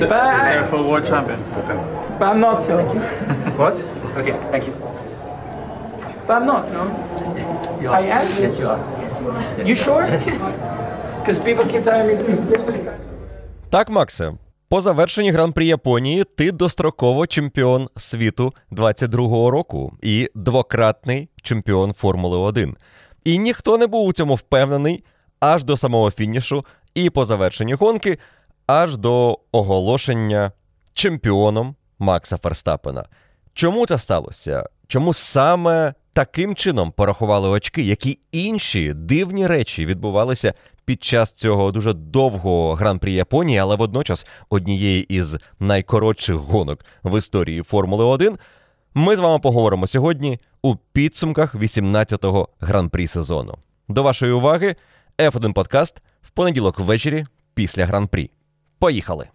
But I, for world champions. but I'm not so. What? Okay, thank you. But I'm not, no. You I am? Yes, you are. You sure? Because people keep telling me Так, Максе, по завершенні гран-прі Японії ти достроково чемпіон світу 22-го року і двократний чемпіон Формули 1. І ніхто не був у цьому впевнений аж до самого фінішу, і по завершенні гонки, аж до оголошення чемпіоном Макса Ферстапена. Чому це сталося? Чому саме таким чином порахували очки, які інші дивні речі відбувалися під час цього дуже довгого гран-прі Японії, але водночас однієї із найкоротших гонок в історії Формули 1? Ми з вами поговоримо сьогодні у підсумках 18-го гран-прі сезону. До вашої уваги, F1 подкаст в понеділок ввечері після гран-прі. Поїхали!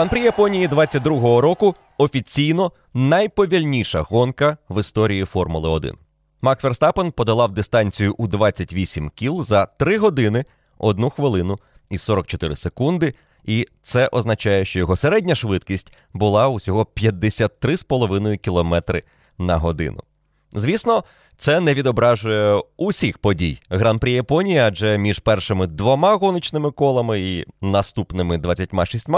Гран-прі Японії 22-го року офіційно найповільніша гонка в історії Формули 1. Макс Верстапен подолав дистанцію у 28 кіл за 3 години, 1 хвилину і 44 секунди. І це означає, що його середня швидкість була усього 53,5 км на годину. Звісно, це не відображує усіх подій Гран-прі Японії, адже між першими двома гоночними колами і наступними 26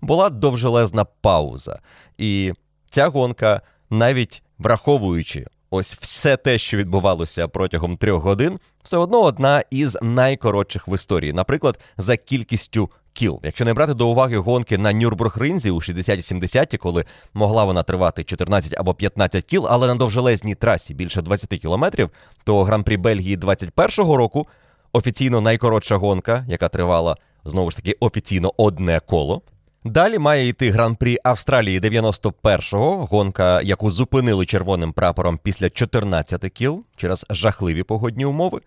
була довжелезна пауза. І ця гонка, навіть враховуючи ось все те, що відбувалося протягом трьох годин, все одно одна із найкоротших в історії, наприклад, за кількістю кіл. Якщо не брати до уваги гонки на Нюрбургринзі у 60-70, коли могла вона тривати 14 або 15 кіл, але на довжелезній трасі більше 20 кілометрів, то гран-прі Бельгії 21-го року офіційно найкоротша гонка, яка тривала знову ж таки офіційно одне коло. Далі має йти гран-прі Австралії 91-го, гонка, яку зупинили червоним прапором після 14 кіл через жахливі погодні умови.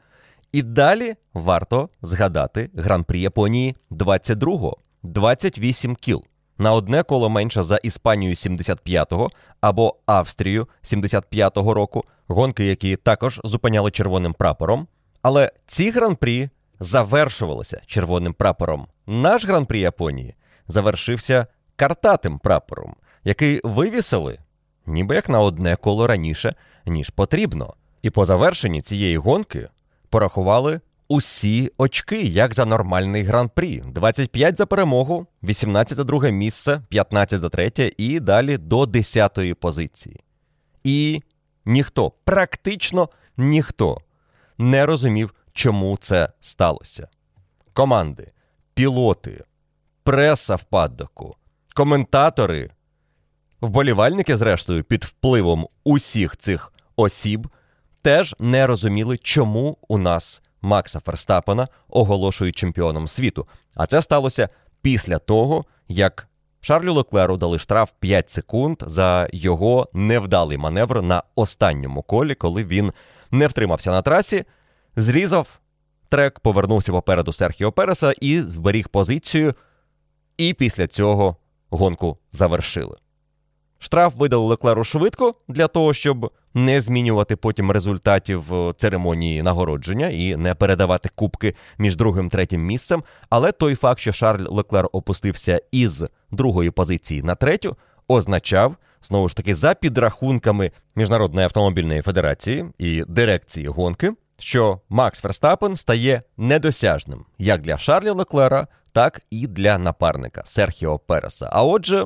І далі варто згадати гран-прі Японії 22-го, 28 кіл. На одне коло менше за Іспанію 75-го або Австрію 75-го року, гонки, які також зупиняли червоним прапором. Але ці гран-прі завершувалися червоним прапором. Наш гран-прі Японії завершився картатим прапором, який вивісили ніби як на одне коло раніше, ніж потрібно. І по завершенні цієї гонки порахували усі очки, як за нормальний гран-прі: 25 за перемогу, 18 за друге місце, 15 за третє і далі до 10-ї позиції. І ніхто, практично ніхто не розумів, чому це сталося. Команди, пілоти, преса в паддоку, коментатори, вболівальники, зрештою, під впливом усіх цих осіб теж не розуміли, чому у нас Макса Ферстапена оголошують чемпіоном світу. А це сталося після того, як Шарлю Леклеру дали штраф 5 секунд за його невдалий маневр на останньому колі, коли він не втримався на трасі, зрізав трек, повернувся попереду Серхіо Переса і зберіг позицію. І після цього гонку завершили. Штраф видали Леклеру швидко для того, щоб не змінювати потім результатів е, церемонії нагородження і не передавати кубки між другим третім місцем. Але той факт, що Шарль Леклер опустився із другої позиції на третю, означав знову ж таки за підрахунками Міжнародної автомобільної федерації і дирекції гонки, що Макс Ферстапен стає недосяжним як для Шарля Леклера, так і для напарника Серхіо Переса. А отже,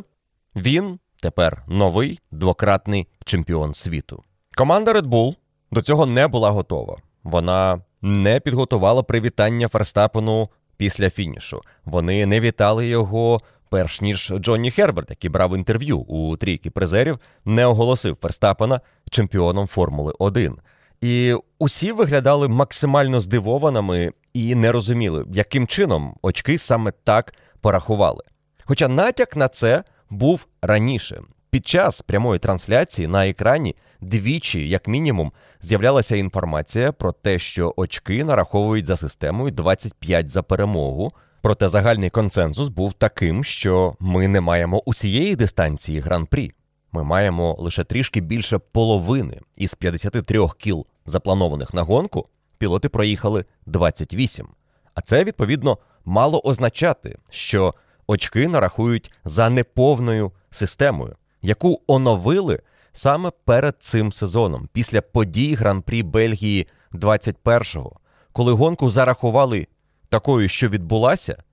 він тепер новий двократний чемпіон світу. Команда Red Bull до цього не була готова. Вона не підготувала привітання Ферстапену після фінішу. Вони не вітали його. Перш ніж Джонні Херберт, який брав інтерв'ю у трійки призерів, не оголосив Ферстапена чемпіоном Формули 1. І усі виглядали максимально здивованими і не розуміли, яким чином очки саме так порахували. Хоча натяк на це був раніше. Під час прямої трансляції на екрані двічі, як мінімум, з'являлася інформація про те, що очки нараховують за системою 25 за перемогу. Проте загальний консенсус був таким, що ми не маємо усієї дистанції гран-прі. Ми маємо лише трішки більше половини із 53 кіл, запланованих на гонку, пілоти проїхали 28. А це, відповідно, мало означати, що очки нарахують за неповною системою, яку оновили саме перед цим сезоном, після подій Гран-прі Бельгії 21-го, коли гонку зарахували такою, що відбулася,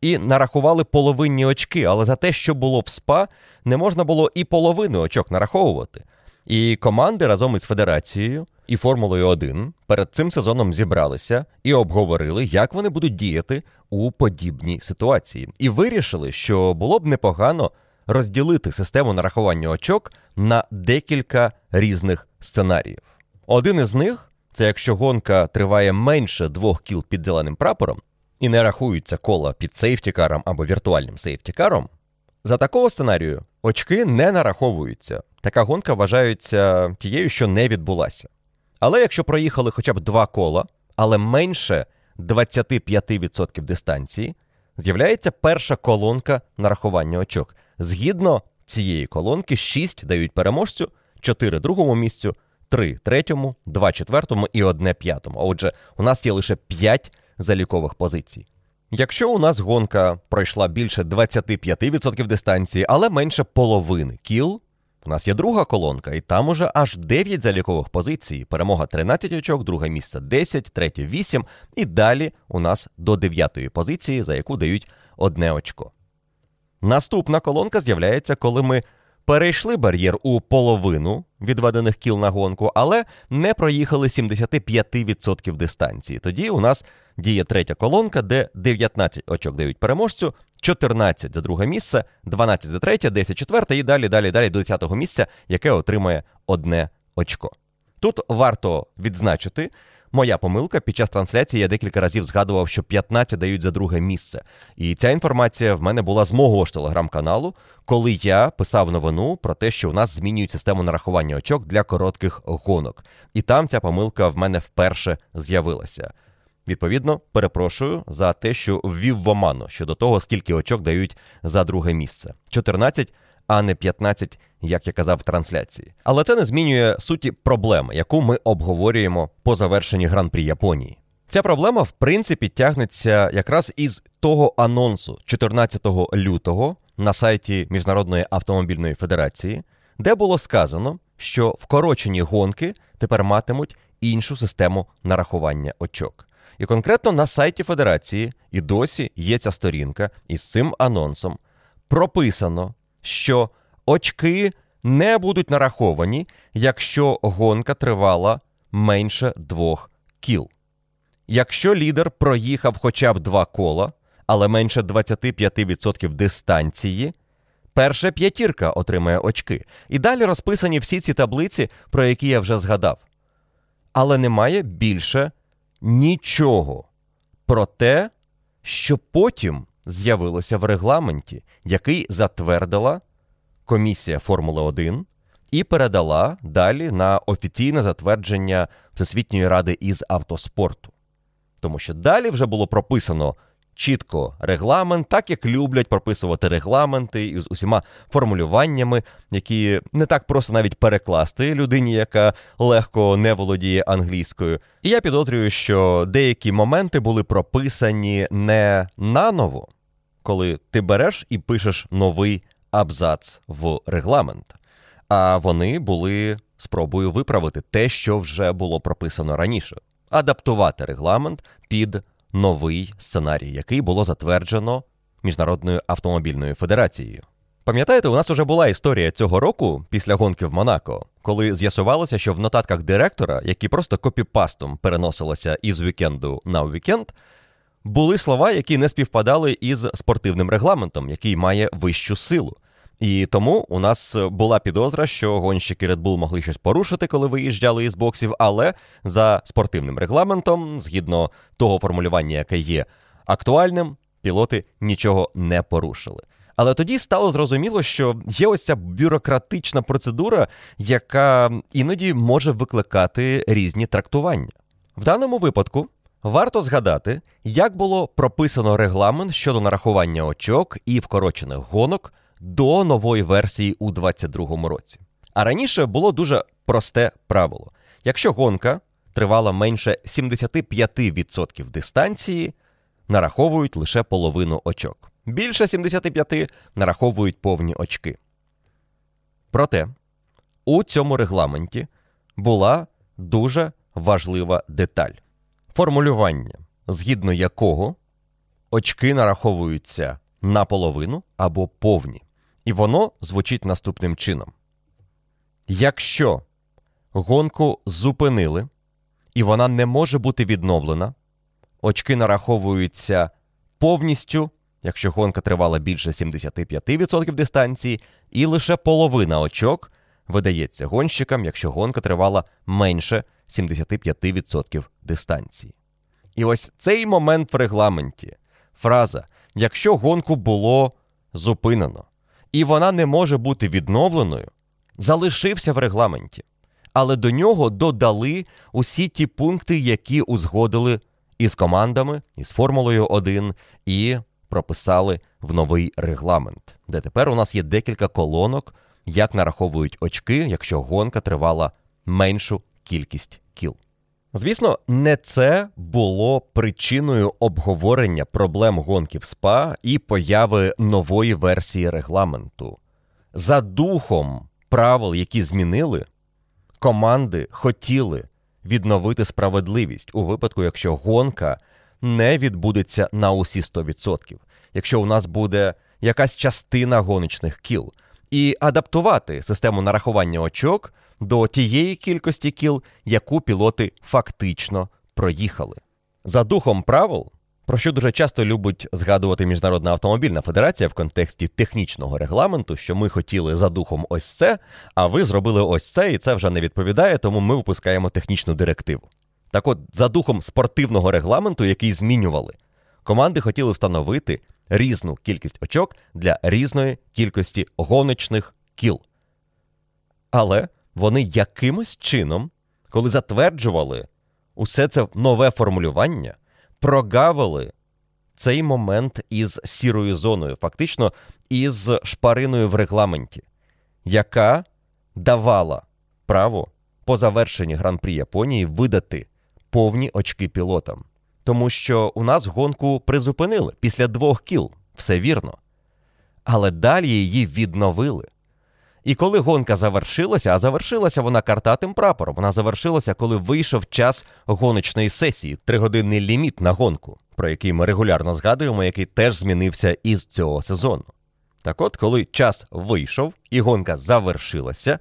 і нарахували половинні очки, але за те, що було в СПА, не можна було і половину очок нараховувати. І команди разом із федерацією і Формулою 1 перед цим сезоном зібралися і обговорили, як вони будуть діяти у подібній ситуації, і вирішили, що було б непогано розділити систему нарахування очок на декілька різних сценаріїв. Один із них це якщо гонка триває менше двох кіл під зеленим прапором і не рахуються кола під сейфтікаром або віртуальним сейфтікаром, за такого сценарію очки не нараховуються. Така гонка вважається тією, що не відбулася. Але якщо проїхали хоча б два кола, але менше 25% дистанції, з'являється перша колонка нарахування очок. Згідно цієї колонки, 6 дають переможцю, 4 другому місцю, 3 третьому, 2 четвертому і 1 п'ятому. Отже, у нас є лише 5 залікових позицій. Якщо у нас гонка пройшла більше 25% дистанції, але менше половини кіл, у нас є друга колонка, і там уже аж 9 залікових позицій. Перемога 13 очок, друге місце 10, третє 8, і далі у нас до 9 позиції, за яку дають одне очко. Наступна колонка з'являється, коли ми перейшли бар'єр у половину відведених кіл на гонку, але не проїхали 75% дистанції. Тоді у нас діє третя колонка, де 19 очок дають переможцю, 14 за друге місце, 12 за третє, 10 четверте і далі, далі, далі до 10-го місця, яке отримає одне очко. Тут варто відзначити. Моя помилка під час трансляції я декілька разів згадував, що 15 дають за друге місце. І ця інформація в мене була з мого ж телеграм-каналу, коли я писав новину про те, що у нас змінюють систему нарахування очок для коротких гонок. І там ця помилка в мене вперше з'явилася. Відповідно, перепрошую за те, що ввів в оману щодо того, скільки очок дають за друге місце: 14, а не 15, як я казав в трансляції. Але це не змінює суті проблеми, яку ми обговорюємо по завершенні гран-прі Японії. Ця проблема, в принципі, тягнеться якраз із того анонсу 14 лютого на сайті Міжнародної автомобільної федерації, де було сказано, що вкорочені гонки тепер матимуть іншу систему нарахування очок. І конкретно на сайті Федерації і досі є ця сторінка із цим анонсом. Прописано, що очки не будуть нараховані, якщо гонка тривала менше двох кіл. Якщо лідер проїхав хоча б два кола, але менше 25% дистанції, перша п'ятірка отримає очки. І далі розписані всі ці таблиці, про які я вже згадав. Але немає більше нічого про те, що потім з'явилося в регламенті, який затвердила комісія Формули 1 і передала далі на офіційне затвердження Всесвітньої ради із автоспорту. Тому що далі вже було прописано чітко регламент, так як люблять прописувати регламенти із усіма формулюваннями, які не так просто навіть перекласти людині, яка легко не володіє англійською. І я підозрюю, що деякі моменти були прописані не наново, коли ти береш і пишеш новий абзац в регламент, а вони були спробою виправити те, що вже було прописано раніше, адаптувати регламент під новий сценарій, який було затверджено Міжнародною автомобільною федерацією. Пам'ятаєте, у нас уже була історія цього року після гонки в Монако, коли з'ясувалося, що в нотатках директора, які просто копіпастом переносилися із вікенду на вікенд, були слова, які не співпадали із спортивним регламентом, який має вищу силу. І тому у нас була підозра, що гонщики Red Bull могли щось порушити, коли виїжджали із боксів, але за спортивним регламентом, згідно того формулювання, яке є актуальним, пілоти нічого не порушили. Але тоді стало зрозуміло, що є ось ця бюрократична процедура, яка іноді може викликати різні трактування. В даному випадку варто згадати, як було прописано регламент щодо нарахування очок і вкорочених гонок до нової версії у 2022 році. А раніше було дуже просте правило: якщо гонка тривала менше 75% дистанції, нараховують лише половину очок. Більше 75 нараховують повні очки. Проте у цьому регламенті була дуже важлива деталь формулювання, згідно якого очки нараховуються наполовину або повні. І воно звучить наступним чином: якщо гонку зупинили і вона не може бути відновлена, очки нараховуються повністю, якщо гонка тривала більше 75% дистанції, і лише половина очок видається гонщикам, якщо гонка тривала менше 75% дистанції. І ось цей момент в регламенті, фраза, якщо гонку було зупинено, і вона не може бути відновленою, залишився в регламенті. Але до нього додали усі ті пункти, які узгодили із командами, із Формулою 1, і прописали в новий регламент, де тепер у нас є декілька колонок, як нараховують очки, якщо гонка тривала меншу кількість кіл. Звісно, не це було причиною обговорення проблем гонки в СПА і появи нової версії регламенту. За духом правил, які змінили, команди хотіли відновити справедливість у випадку, якщо гонка не відбудеться на усі 100%, якщо у нас буде якась частина гоночних кіл, і адаптувати систему нарахування очок до тієї кількості кіл, яку пілоти фактично проїхали. За духом правил, про що дуже часто любить згадувати Міжнародна автомобільна федерація в контексті технічного регламенту, що ми хотіли за духом ось це, а ви зробили ось це, і це вже не відповідає, тому ми випускаємо технічну директиву. Так от, за духом спортивного регламенту, який змінювали, команди хотіли встановити різну кількість очок для різної кількості гоночних кіл. Але вони якимось чином, коли затверджували усе це нове формулювання, прогавили цей момент із сірою зоною, фактично із шпариною в регламенті, яка давала право по завершенні гран-прі Японії видати повні очки пілотам. Тому що у нас гонку призупинили після двох кіл, все вірно. Але далі її відновили. І коли гонка завершилася, а завершилася вона картатим прапором, вона завершилася, коли вийшов час гоночної сесії, тригодинний ліміт на гонку, про який ми регулярно згадуємо, який теж змінився із цього сезону. Так от, коли час вийшов і гонка завершилася,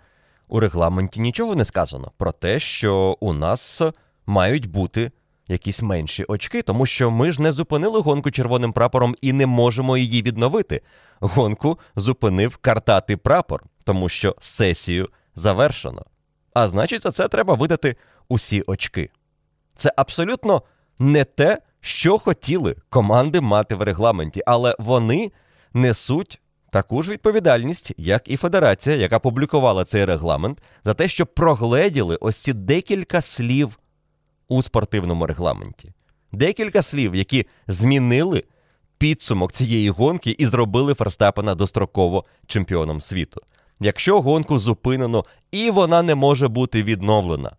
у регламенті нічого не сказано про те, що у нас мають бути якісь менші очки, тому що ми ж не зупинили гонку червоним прапором і не можемо її відновити. Гонку зупинив картатий прапор, тому що сесію завершено. А значить, за це треба видати усі очки. Це абсолютно не те, що хотіли команди мати в регламенті, але вони несуть таку ж відповідальність, як і федерація, яка публікувала цей регламент, за те, що прогледіли ось ці декілька слів у спортивному регламенті. Декілька слів, які змінили підсумок цієї гонки і зробили Ферстапена достроково чемпіоном світу. Якщо гонку зупинено і вона не може бути відновлена,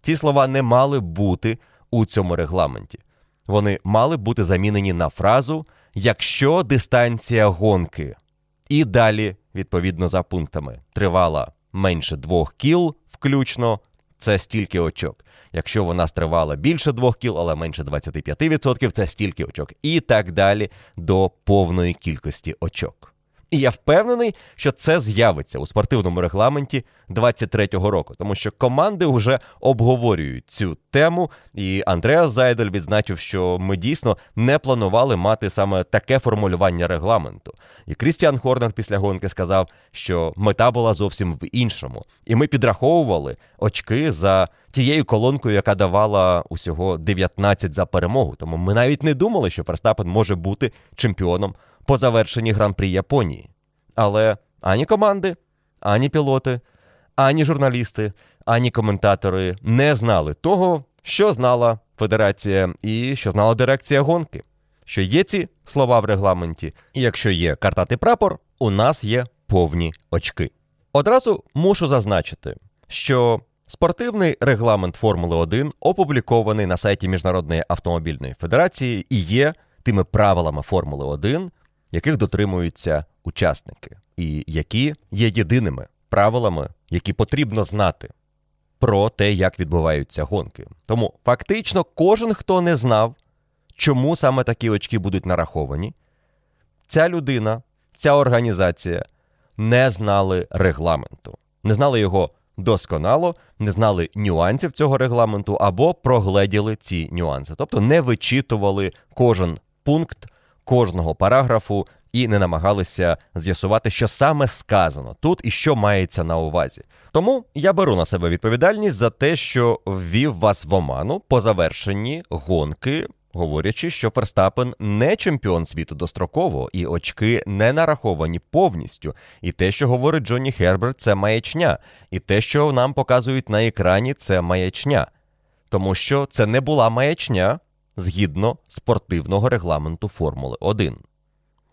ці слова не мали бути у цьому регламенті. Вони мали бути замінені на фразу якщо дистанція гонки. І далі, відповідно за пунктами, тривала менше двох кіл, включно, це стільки очок. Якщо вона стривала більше двох кіл, але менше 25%, це стільки очок. І так далі до повної кількості очок. І я впевнений, що це з'явиться у спортивному регламенті 23-го року, тому що команди вже обговорюють цю тему. І Андреас Зайдель відзначив, що ми дійсно не планували мати саме таке формулювання регламенту. І Крістіан Хорнер після гонки сказав, що мета була зовсім в іншому. І ми підраховували очки за тією колонкою, яка давала усього 19 за перемогу. Тому ми навіть не думали, що Ферстапен може бути чемпіоном по завершенні гран-прі Японії. Але ані команди, ані пілоти, ані журналісти, ані коментатори не знали того, що знала федерація і що знала дирекція гонки. Що є ці слова в регламенті, і якщо є картатий прапор, у нас є повні очки. Одразу мушу зазначити, що спортивний регламент Формули 1 опублікований на сайті Міжнародної автомобільної федерації і є тими правилами Формули 1, яких дотримуються учасники, і які є єдиними правилами, які потрібно знати про те, як відбуваються гонки. Тому фактично кожен, хто не знав, чому саме такі очки будуть нараховані, ця людина, ця організація не знали регламенту, не знали його досконало, не знали нюансів цього регламенту або прогледіли ці нюанси, тобто не вичитували кожен пункт кожного параграфу і не намагалися з'ясувати, що саме сказано тут і що мається на увазі. Тому я беру на себе відповідальність за те, що ввів вас в оману по завершенні гонки. Говорячи, що Ферстапен не чемпіон світу достроково, і очки не нараховані повністю. І те, що говорить Джонні Херберт, це маячня. І те, що нам показують на екрані, це маячня. Тому що це не була маячня згідно спортивного регламенту Формули 1.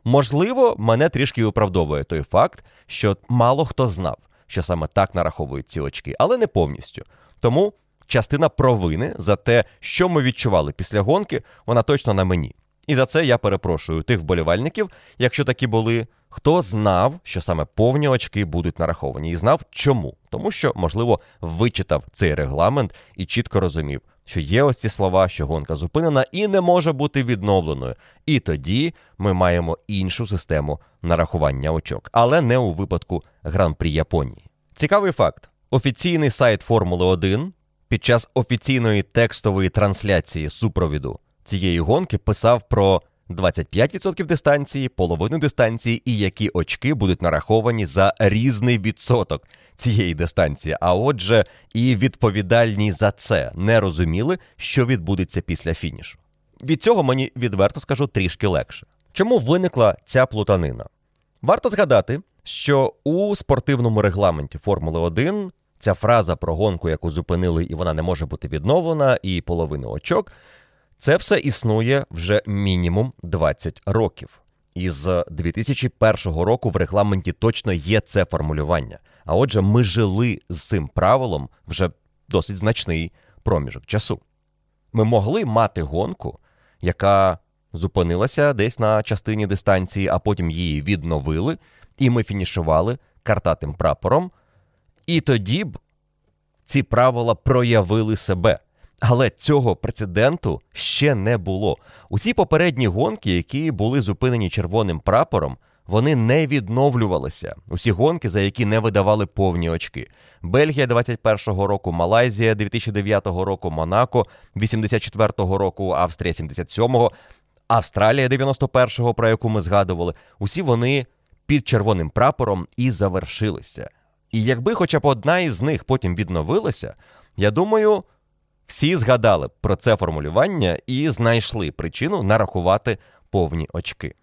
Можливо, мене трішки виправдовує той факт, що мало хто знав, що саме так нараховують ці очки, але не повністю. Тому частина провини за те, що ми відчували після гонки, вона точно на мені. І за це я перепрошую тих вболівальників, якщо такі були, хто знав, що саме повні очки будуть нараховані, і знав чому. Тому що, можливо, вичитав цей регламент і чітко розумів, що є ось ці слова, що гонка зупинена і не може бути відновленою. І тоді ми маємо іншу систему нарахування очок, але не у випадку Гран-прі Японії. Цікавий факт: офіційний сайт Формули 1 під час офіційної текстової трансляції супровіду цієї гонки писав про 25% дистанції, половину дистанції і які очки будуть нараховані за різний відсоток цієї дистанції. А отже, і відповідальні за це не розуміли, що відбудеться після фінішу. Від цього мені відверто скажу трішки легше. Чому виникла ця плутанина? Варто згадати, що у спортивному регламенті Формули 1 ця фраза про гонку, яку зупинили, і вона не може бути відновлена, і половину очок. Це все існує вже мінімум 20 років. І з 2001 року в регламенті точно є це формулювання. А отже, ми жили з цим правилом вже досить значний проміжок часу. Ми могли мати гонку, яка зупинилася десь на частині дистанції, а потім її відновили, і ми фінішували картатим прапором. І тоді б ці правила проявили себе. Але цього прецеденту ще не було. Усі попередні гонки, які були зупинені червоним прапором, вони не відновлювалися. Усі гонки, за які не видавали повні очки. Бельгія 21-го року, Малайзія 2009 року, Монако 84-го року, Австрія 77-го, Австралія 91-го, про яку ми згадували. Усі вони під червоним прапором і завершилися. І якби хоча б одна із них потім відновилася, я думаю. Всі згадали про це формулювання і знайшли причину нарахувати повні очки.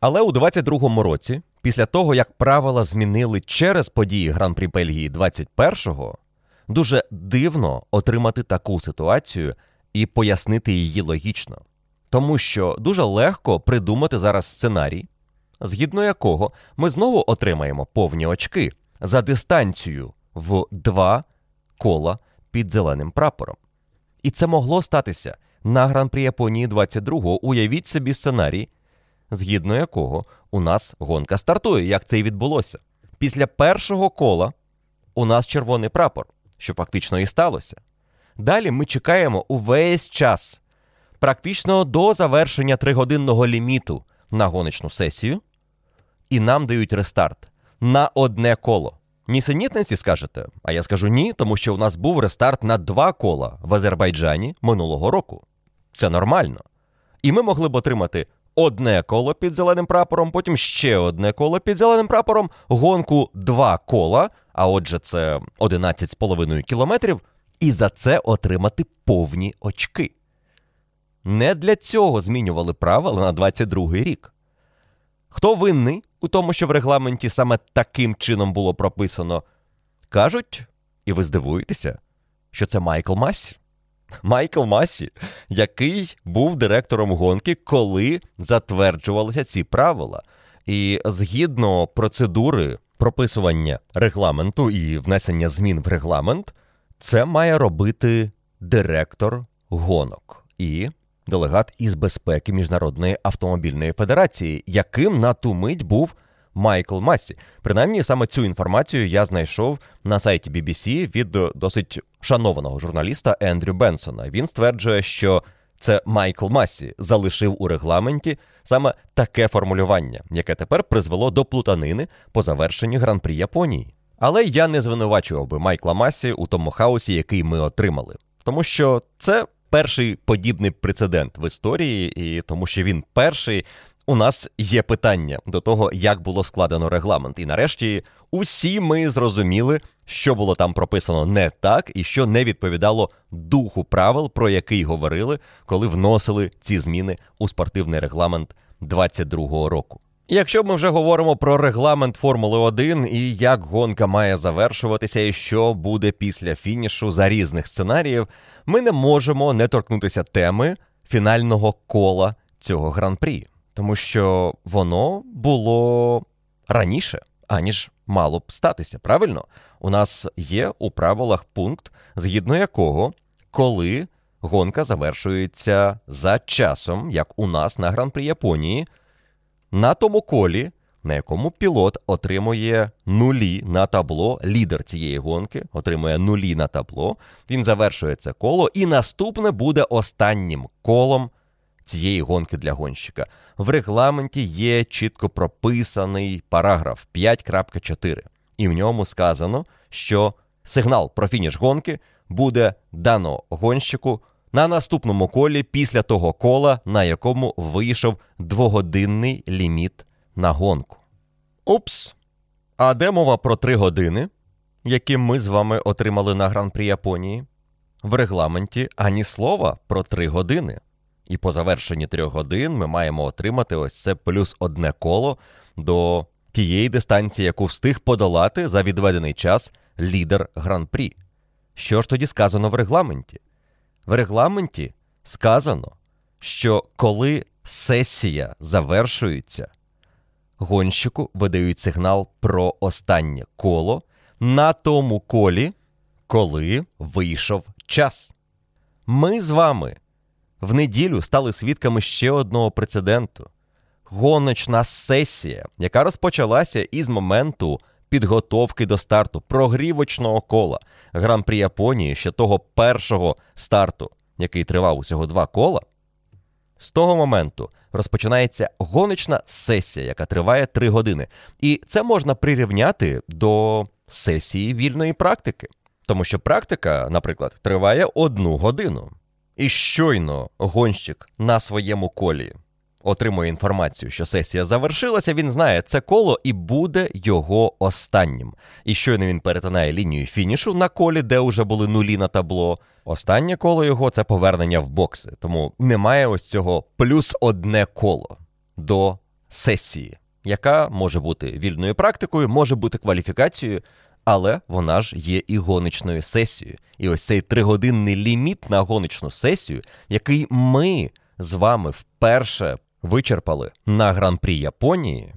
Але у 22-му році, після того як правила змінили через події Гран-прі Бельгії 21-го, дуже дивно отримати таку ситуацію і пояснити її логічно. Тому що дуже легко придумати зараз сценарій, згідно якого ми знову отримаємо повні очки за дистанцію в два кола під зеленим прапором. І це могло статися на гран-прі Японії 22-го. Уявіть собі сценарій, згідно якого у нас гонка стартує, як це і відбулося. Після першого кола у нас червоний прапор, що фактично і сталося. Далі ми чекаємо увесь час, практично до завершення тригодинного ліміту на гоночну сесію. і нам дають рестарт на одне коло. Нісенітниці скажете? А я скажу ні, тому що у нас був рестарт на два кола в Азербайджані минулого року. Це нормально. І ми могли б отримати одне коло під зеленим прапором, потім ще одне коло під зеленим прапором, гонку два кола, а отже, це 11,5 кілометрів, і за це отримати повні очки. Не для цього змінювали правила на 22-й рік. Хто винний у тому, що в регламенті саме таким чином було прописано? Кажуть, і ви здивуєтеся, що це Майкл Масі. Майкл Масі, який був директором гонки, коли затверджувалися ці правила. І згідно процедури прописування регламенту і внесення змін в регламент, це має робити директор гонок і делегат із безпеки Міжнародної автомобільної федерації, яким на ту мить був Майкл Массі. Принаймні, саме цю інформацію я знайшов на сайті BBC від досить шанованого журналіста Ендрю Бенсона. Він стверджує, що це Майкл Массі залишив у регламенті саме таке формулювання, яке тепер призвело до плутанини по завершенні гран-прі Японії. Але я не звинувачував би Майкла Массі у тому хаосі, який ми отримали, тому що це перший подібний прецедент в історії, і тому що він перший. У нас є питання до того, як було складено регламент. І нарешті усі ми зрозуміли, що було там прописано не так, і що не відповідало духу правил, про який говорили, коли вносили ці зміни у спортивний регламент 22-го року. Якщо ми вже говоримо про регламент Формули 1 і як гонка має завершуватися, і що буде після фінішу за різних сценаріїв, ми не можемо не торкнутися теми фінального кола цього гран-прі, тому що воно було раніше, аніж мало б статися. Правильно, у нас є у правилах пункт, згідно якого, коли гонка завершується за часом, як у нас на гран-прі Японії на тому колі, на якому пілот отримує нулі на табло, лідер цієї гонки отримує нулі на табло, він завершує це коло, і наступне буде останнім колом цієї гонки для гонщика. В регламенті є чітко прописаний параграф 5.4, і в ньому сказано, що сигнал про фініш гонки буде дано гонщику на наступному колі після того кола, на якому вийшов двогодинний ліміт на гонку. Упс. А де мова про три години, які ми з вами отримали на гран-прі Японії? В регламенті ані слова про три години. І по завершенні трьох годин ми маємо отримати ось це плюс одне коло до тієї дистанції, яку встиг подолати за відведений час лідер гран-прі. Що ж тоді сказано в регламенті? В регламенті сказано, що коли сесія завершується, гонщику видають сигнал про останнє коло на тому колі, коли вийшов час. Ми з вами в неділю стали свідками ще одного прецеденту: гоночна сесія, яка розпочалася із моменту підготовки до старту прогрівочного кола гран-прі Японії ще того першого старту, який тривав усього два кола. З того моменту розпочинається гоночна сесія, яка триває три години. І це можна прирівняти до сесії вільної практики. Тому що практика, наприклад, триває одну годину. І щойно гонщик на своєму колі отримує інформацію, що сесія завершилася, він знає це коло і буде його останнім. І щойно він перетинає лінію фінішу на колі, де вже були нулі на табло. Останнє коло його це повернення в бокси. Тому немає ось цього плюс одне коло до сесії, яка може бути вільною практикою, може бути кваліфікацією. Але вона ж є і гоночною сесією. І ось цей тригодинний ліміт на гоночну сесію, який ми з вами вперше вичерпали на гран-прі Японії,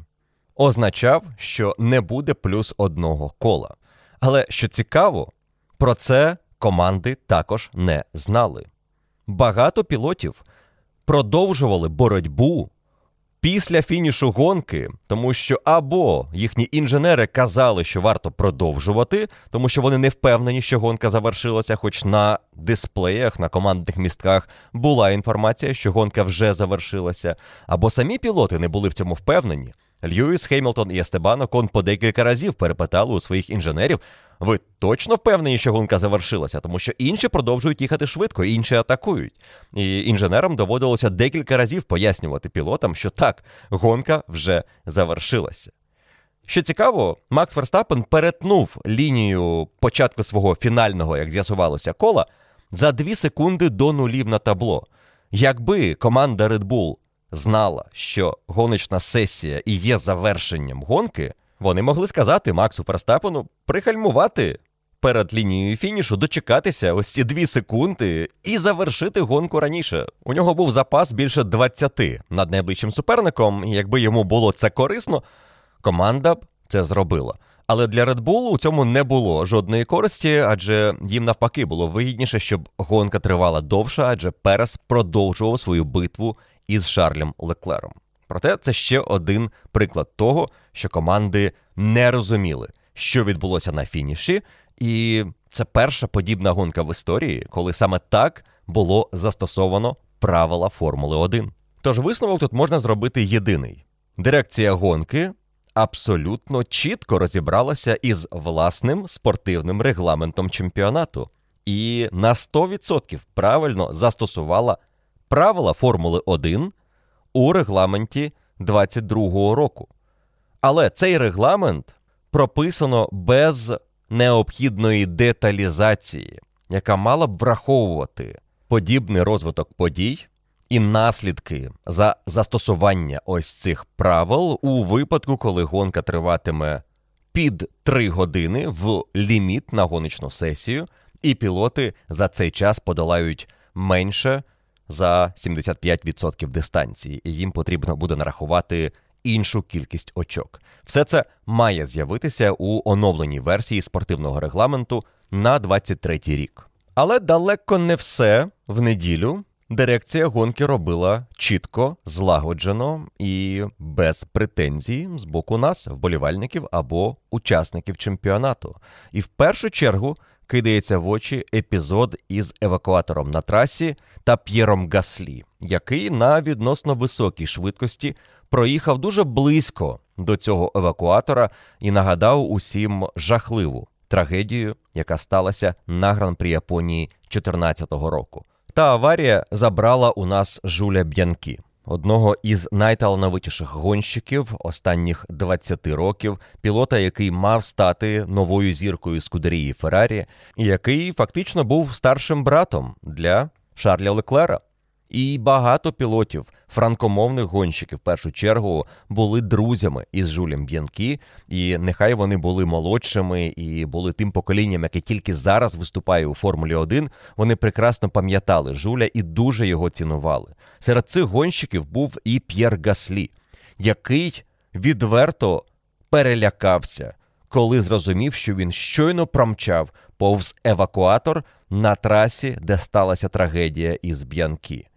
означав, що не буде плюс одного кола. Але що цікаво, про це команди також не знали. Багато пілотів продовжували боротьбу після фінішу гонки, тому що або їхні інженери казали, що варто продовжувати, тому що вони не впевнені, що гонка завершилася, хоч на дисплеях, на командних містках була інформація, що гонка вже завершилася, або самі пілоти не були в цьому впевнені. Льюіс, Хеймлтон і Естебан Окон по декілька разів перепитали у своїх інженерів. Ви точно впевнені, що гонка завершилася, тому що інші продовжують їхати швидко, інші атакують. І інженерам доводилося декілька разів пояснювати пілотам, що так, гонка вже завершилася. Що цікаво, Макс Верстапен перетнув лінію початку свого фінального, як з'ясувалося, кола за дві секунди до нулів на табло. Якби команда Red Bull знала, що гоночна сесія і є завершенням гонки, вони могли сказати Максу Ферстапену прихальмувати перед лінією фінішу, дочекатися ось ці дві секунди і завершити гонку раніше. У нього був запас більше 20 над найближчим суперником, і якби йому було це корисно, команда б це зробила. Але для Red Bull у цьому не було жодної користі, адже їм навпаки було вигідніше, щоб гонка тривала довше, адже Перес продовжував свою битву із Шарлем Леклером. Проте це ще один приклад того, що команди не розуміли, що відбулося на фініші, і це перша подібна гонка в історії, коли саме так було застосовано правила Формули 1. Тож висновок тут можна зробити єдиний: дирекція гонки абсолютно чітко розібралася із власним спортивним регламентом чемпіонату і на 100% правильно застосувала правила Формули 1 у регламенті 22-го року. Але цей регламент прописано без необхідної деталізації, яка мала б враховувати подібний розвиток подій і наслідки за застосування ось цих правил у випадку, коли гонка триватиме під 3 години в ліміт на гоночну сесію, і пілоти за цей час подолають менше за 75% дистанції, і їм потрібно буде нарахувати іншу кількість очок. Все це має з'явитися у оновленій версії спортивного регламенту на 23-й рік. Але далеко не все в неділю дирекція гонки робила чітко, злагоджено і без претензій з боку нас, вболівальників або учасників чемпіонату. І в першу чергу кидається в очі епізод із евакуатором на трасі та П'єром Гаслі, який на відносно високій швидкості проїхав дуже близько до цього евакуатора і нагадав усім жахливу трагедію, яка сталася на гран-прі Японії 2014 року. Та аварія забрала у нас Жуля Б'янкі, одного із найталановитіших гонщиків останніх 20 років, пілота, який мав стати новою зіркою Скудерії Феррарі, і який фактично був старшим братом для Шарля Леклера. І багато пілотів, франкомовних гонщиків, в першу чергу, були друзями із Жулем Б'янкі, і нехай вони були молодшими і були тим поколінням, яке тільки зараз виступає у Формулі 1, Вони прекрасно пам'ятали Жуля і дуже його цінували. Серед цих гонщиків був і П'єр Гаслі, який відверто перелякався, коли зрозумів, що він щойно промчав повз евакуатор на трасі, де сталася трагедія із Б'янкі.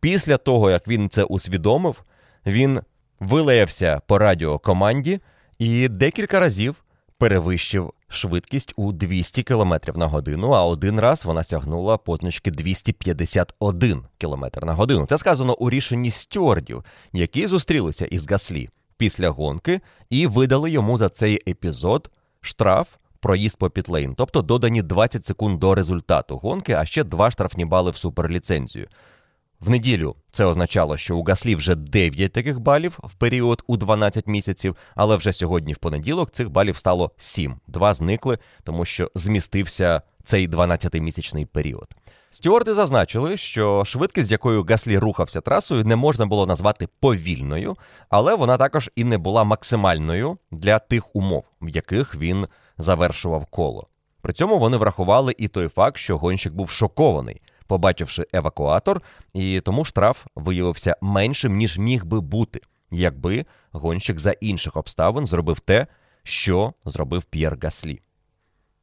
Після того, як він це усвідомив, він вилаявся по радіо команді і декілька разів перевищив швидкість у 200 км на годину, а один раз вона сягнула позначки 251 км на годину. Це сказано у рішенні стюардів, які зустрілися із Гаслі після гонки і видали йому за цей епізод штраф. Проїзд по пітлейн, тобто додані 20 секунд до результату гонки, а ще два штрафні бали в суперліцензію. В неділю це означало, що у Гаслі вже 9 таких балів в період у 12 місяців, але вже сьогодні, в понеділок, цих балів стало 7. Два зникли, тому що змістився цей 12-місячний період. Стюарди зазначили, що швидкість, з якою Гаслі рухався трасою, не можна було назвати повільною, але вона також і не була максимальною для тих умов, в яких він завершував коло. При цьому вони врахували і той факт, що гонщик був шокований побачивши евакуатор, і тому штраф виявився меншим, ніж міг би бути, якби гонщик за інших обставин зробив те, що зробив П'єр Гаслі.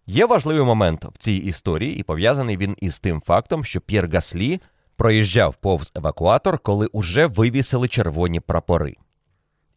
Є важливий момент в цій історії, і пов'язаний він із тим фактом, що П'єр Гаслі проїжджав повз евакуатор, коли уже вивісили червоні прапори.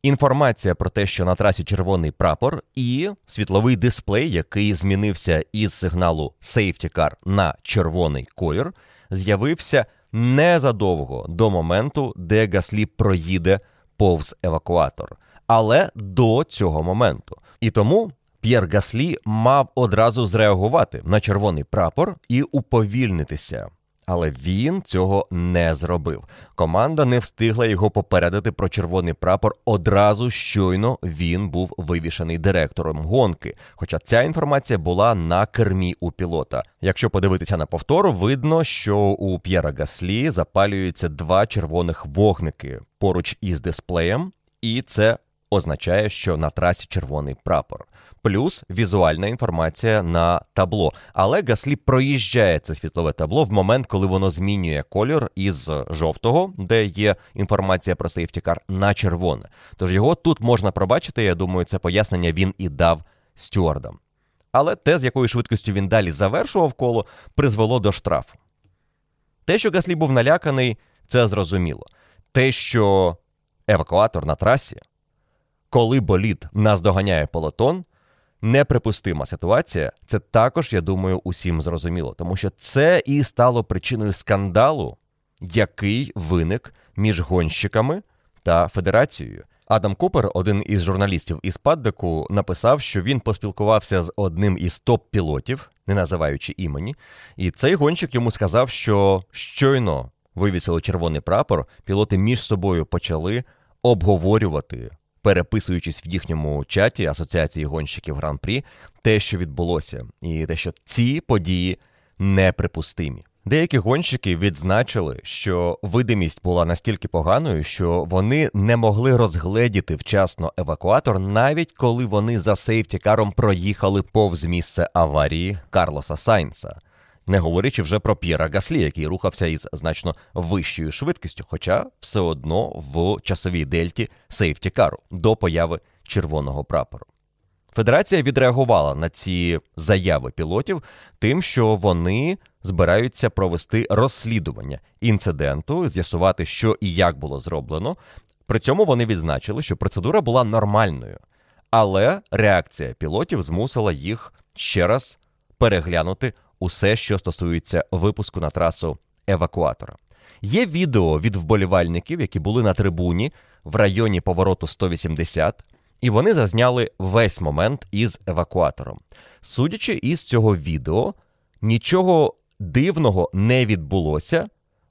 Інформація про те, що на трасі червоний прапор, і світловий дисплей, який змінився із сигналу Safety Car на червоний колір, з'явився незадовго до моменту, де Гаслі проїде повз евакуатор. але до цього моменту. І тому П'єр Гаслі мав одразу зреагувати на червоний прапор і уповільнитися. Але він цього не зробив. Команда не встигла його попередити про червоний прапор одразу щойно він був вивішений директором гонки. Хоча ця інформація була на кермі у пілота. Якщо подивитися на повтор, видно, що у П'єра Гаслі запалюються два червоних вогники поруч із дисплеєм, і це означає, що на трасі червоний прапор. Плюс візуальна інформація на табло. Але Гаслі проїжджає це світлове табло в момент, коли воно змінює кольор із жовтого, де є інформація про сейфтікар, на червоне. Тож його тут можна пробачити. Я думаю, це пояснення він і дав стюардам. Але те, з якою швидкістю він далі завершував коло, призвело до штрафу. Те, що Гаслі був наляканий, це зрозуміло. Те, що евакуатор на трасі, коли болід наздоганяє полотон, неприпустима ситуація. Це також, я думаю, усім зрозуміло, тому що це і стало причиною скандалу, який виник між гонщиками та федерацією. Адам Купер, один із журналістів із Паддеку, написав, що він поспілкувався з одним із топ-пілотів, не називаючи імені, і цей гонщик йому сказав, що щойно вивісили червоний прапор, пілоти між собою почали обговорювати переписуючись в їхньому чаті Асоціації гонщиків Гран-прі, те, що відбулося, і те, що ці події неприпустимі. Деякі гонщики відзначили, що видимість була настільки поганою, що вони не могли розгледіти вчасно евакуатор, навіть коли вони за сейфтікаром проїхали повз місце аварії Карлоса Сайнса не говорячи вже про П'єра Гаслі, який рухався із значно вищою швидкістю, хоча все одно в часовій дельті сейфтікару до появи червоного прапору. Федерація відреагувала на ці заяви пілотів, тим, що вони збираються провести розслідування інциденту, з'ясувати, що і як було зроблено. При цьому вони відзначили, що процедура була нормальною, але реакція пілотів змусила їх ще раз переглянути усе, що стосується випуску на трасу евакуатора. Є відео від вболівальників, які були на трибуні в районі повороту 180, і вони зазняли весь момент із евакуатором. Судячи із цього відео, нічого дивного не відбулося,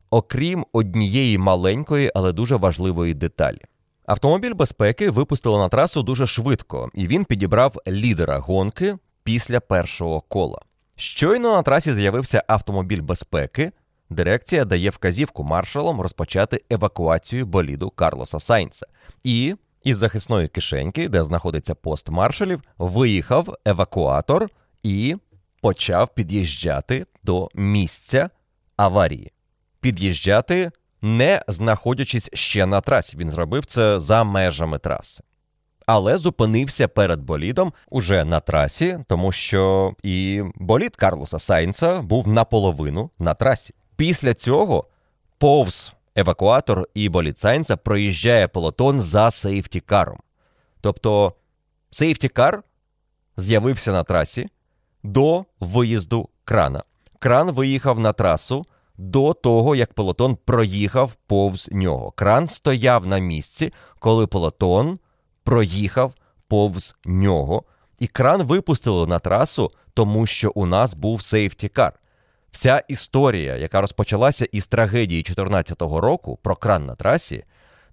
окрім однієї маленької, але дуже важливої деталі. Автомобіль безпеки випустили на трасу дуже швидко, і він підібрав лідера гонки після першого кола. Щойно на трасі з'явився автомобіль безпеки. Дирекція дає вказівку маршалам розпочати евакуацію боліду Карлоса Сайнца. І із захисної кишеньки, де знаходиться пост маршалів, виїхав евакуатор і почав під'їжджати до місця аварії. Під'їжджати, не знаходячись ще на трасі. Він зробив це за межами траси але зупинився перед болідом уже на трасі, тому що і болід Карлоса Сайнца був наполовину на трасі. Після цього повз евакуатор і болід Сайнца проїжджає полотон за сейфтікаром. Тобто сейфтікар з'явився на трасі до виїзду крана. Кран виїхав на трасу до того, як полотон проїхав повз нього. Кран стояв на місці, коли полотон проїхав повз нього, і кран випустили на трасу, тому що у нас був сейфтікар. Вся історія, яка розпочалася із трагедії 2014 року про кран на трасі,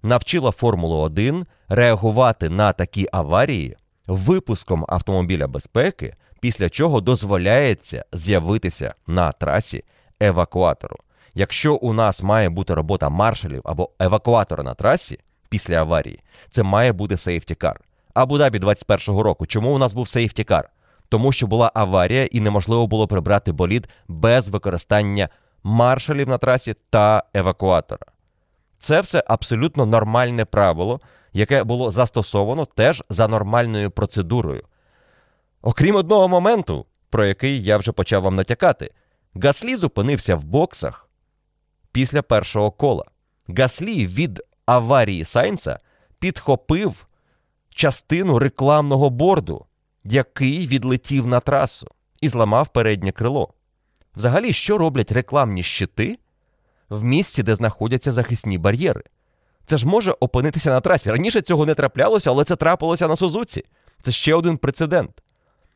навчила Формулу 1 реагувати на такі аварії випуском автомобіля безпеки, після чого дозволяється з'явитися на трасі евакуатору. Якщо у нас має бути робота маршалів або евакуатора на трасі, після аварії. Це має бути сейфтікар. Абу-Дабі 21-го року. Чому у нас був сейфтікар? Тому що була аварія і неможливо було прибрати болід без використання маршалів на трасі та евакуатора. Це все абсолютно нормальне правило, яке було застосовано теж за нормальною процедурою. Окрім одного моменту, про який я вже почав вам натякати, Гаслі зупинився в боксах після першого кола. Гаслі від аварії Сайнса підхопив частину рекламного борду, який відлетів на трасу, і зламав переднє крило. Взагалі, що роблять рекламні щити в місці, де знаходяться захисні бар'єри? Це ж може опинитися на трасі. Раніше цього не траплялося, але це трапилося на Сузуці. Це ще один прецедент.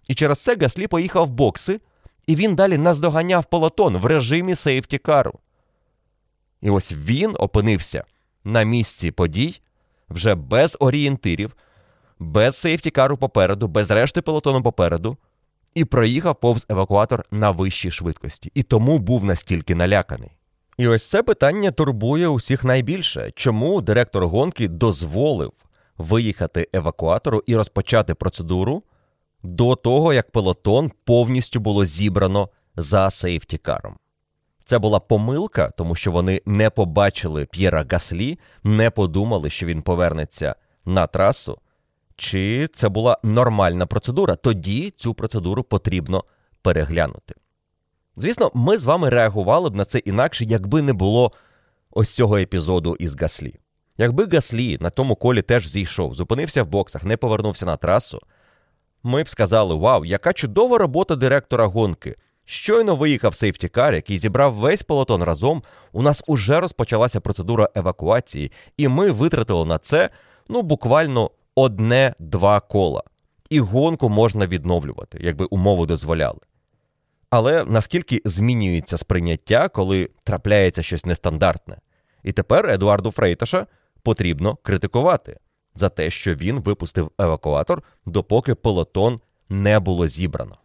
І через це Гаслі поїхав в бокси, і він далі наздоганяв полотон в режимі сейфті-кару. І ось він опинився на місці подій вже без орієнтирів, без сейфті-кару попереду, без решти пелотону попереду, і проїхав повз евакуатор на вищій швидкості. І тому був настільки наляканий. І ось це питання турбує усіх найбільше. Чому директор гонки дозволив виїхати евакуатору і розпочати процедуру до того, як пелотон повністю було зібрано за сейфтікаром? Це була помилка, тому що вони не побачили П'єра Гаслі, не подумали, що він повернеться на трасу. Чи це була нормальна процедура? Тоді цю процедуру потрібно переглянути. Звісно, ми з вами реагували б на це інакше, якби не було ось цього епізоду із Гаслі. Якби Гаслі на тому колі теж зійшов, зупинився в боксах, не повернувся на трасу, ми б сказали: Вау, яка чудова робота директора гонки! Щойно виїхав сейфтікар, який зібрав весь полотон разом. У нас уже розпочалася процедура евакуації, і ми витратили на це ну буквально одне-два кола. І гонку можна відновлювати, якби умови дозволяли. Але наскільки змінюється сприйняття, коли трапляється щось нестандартне? І тепер Едуарду Фрейташа потрібно критикувати за те, що він випустив евакуатор, допоки пелотон не було зібрано.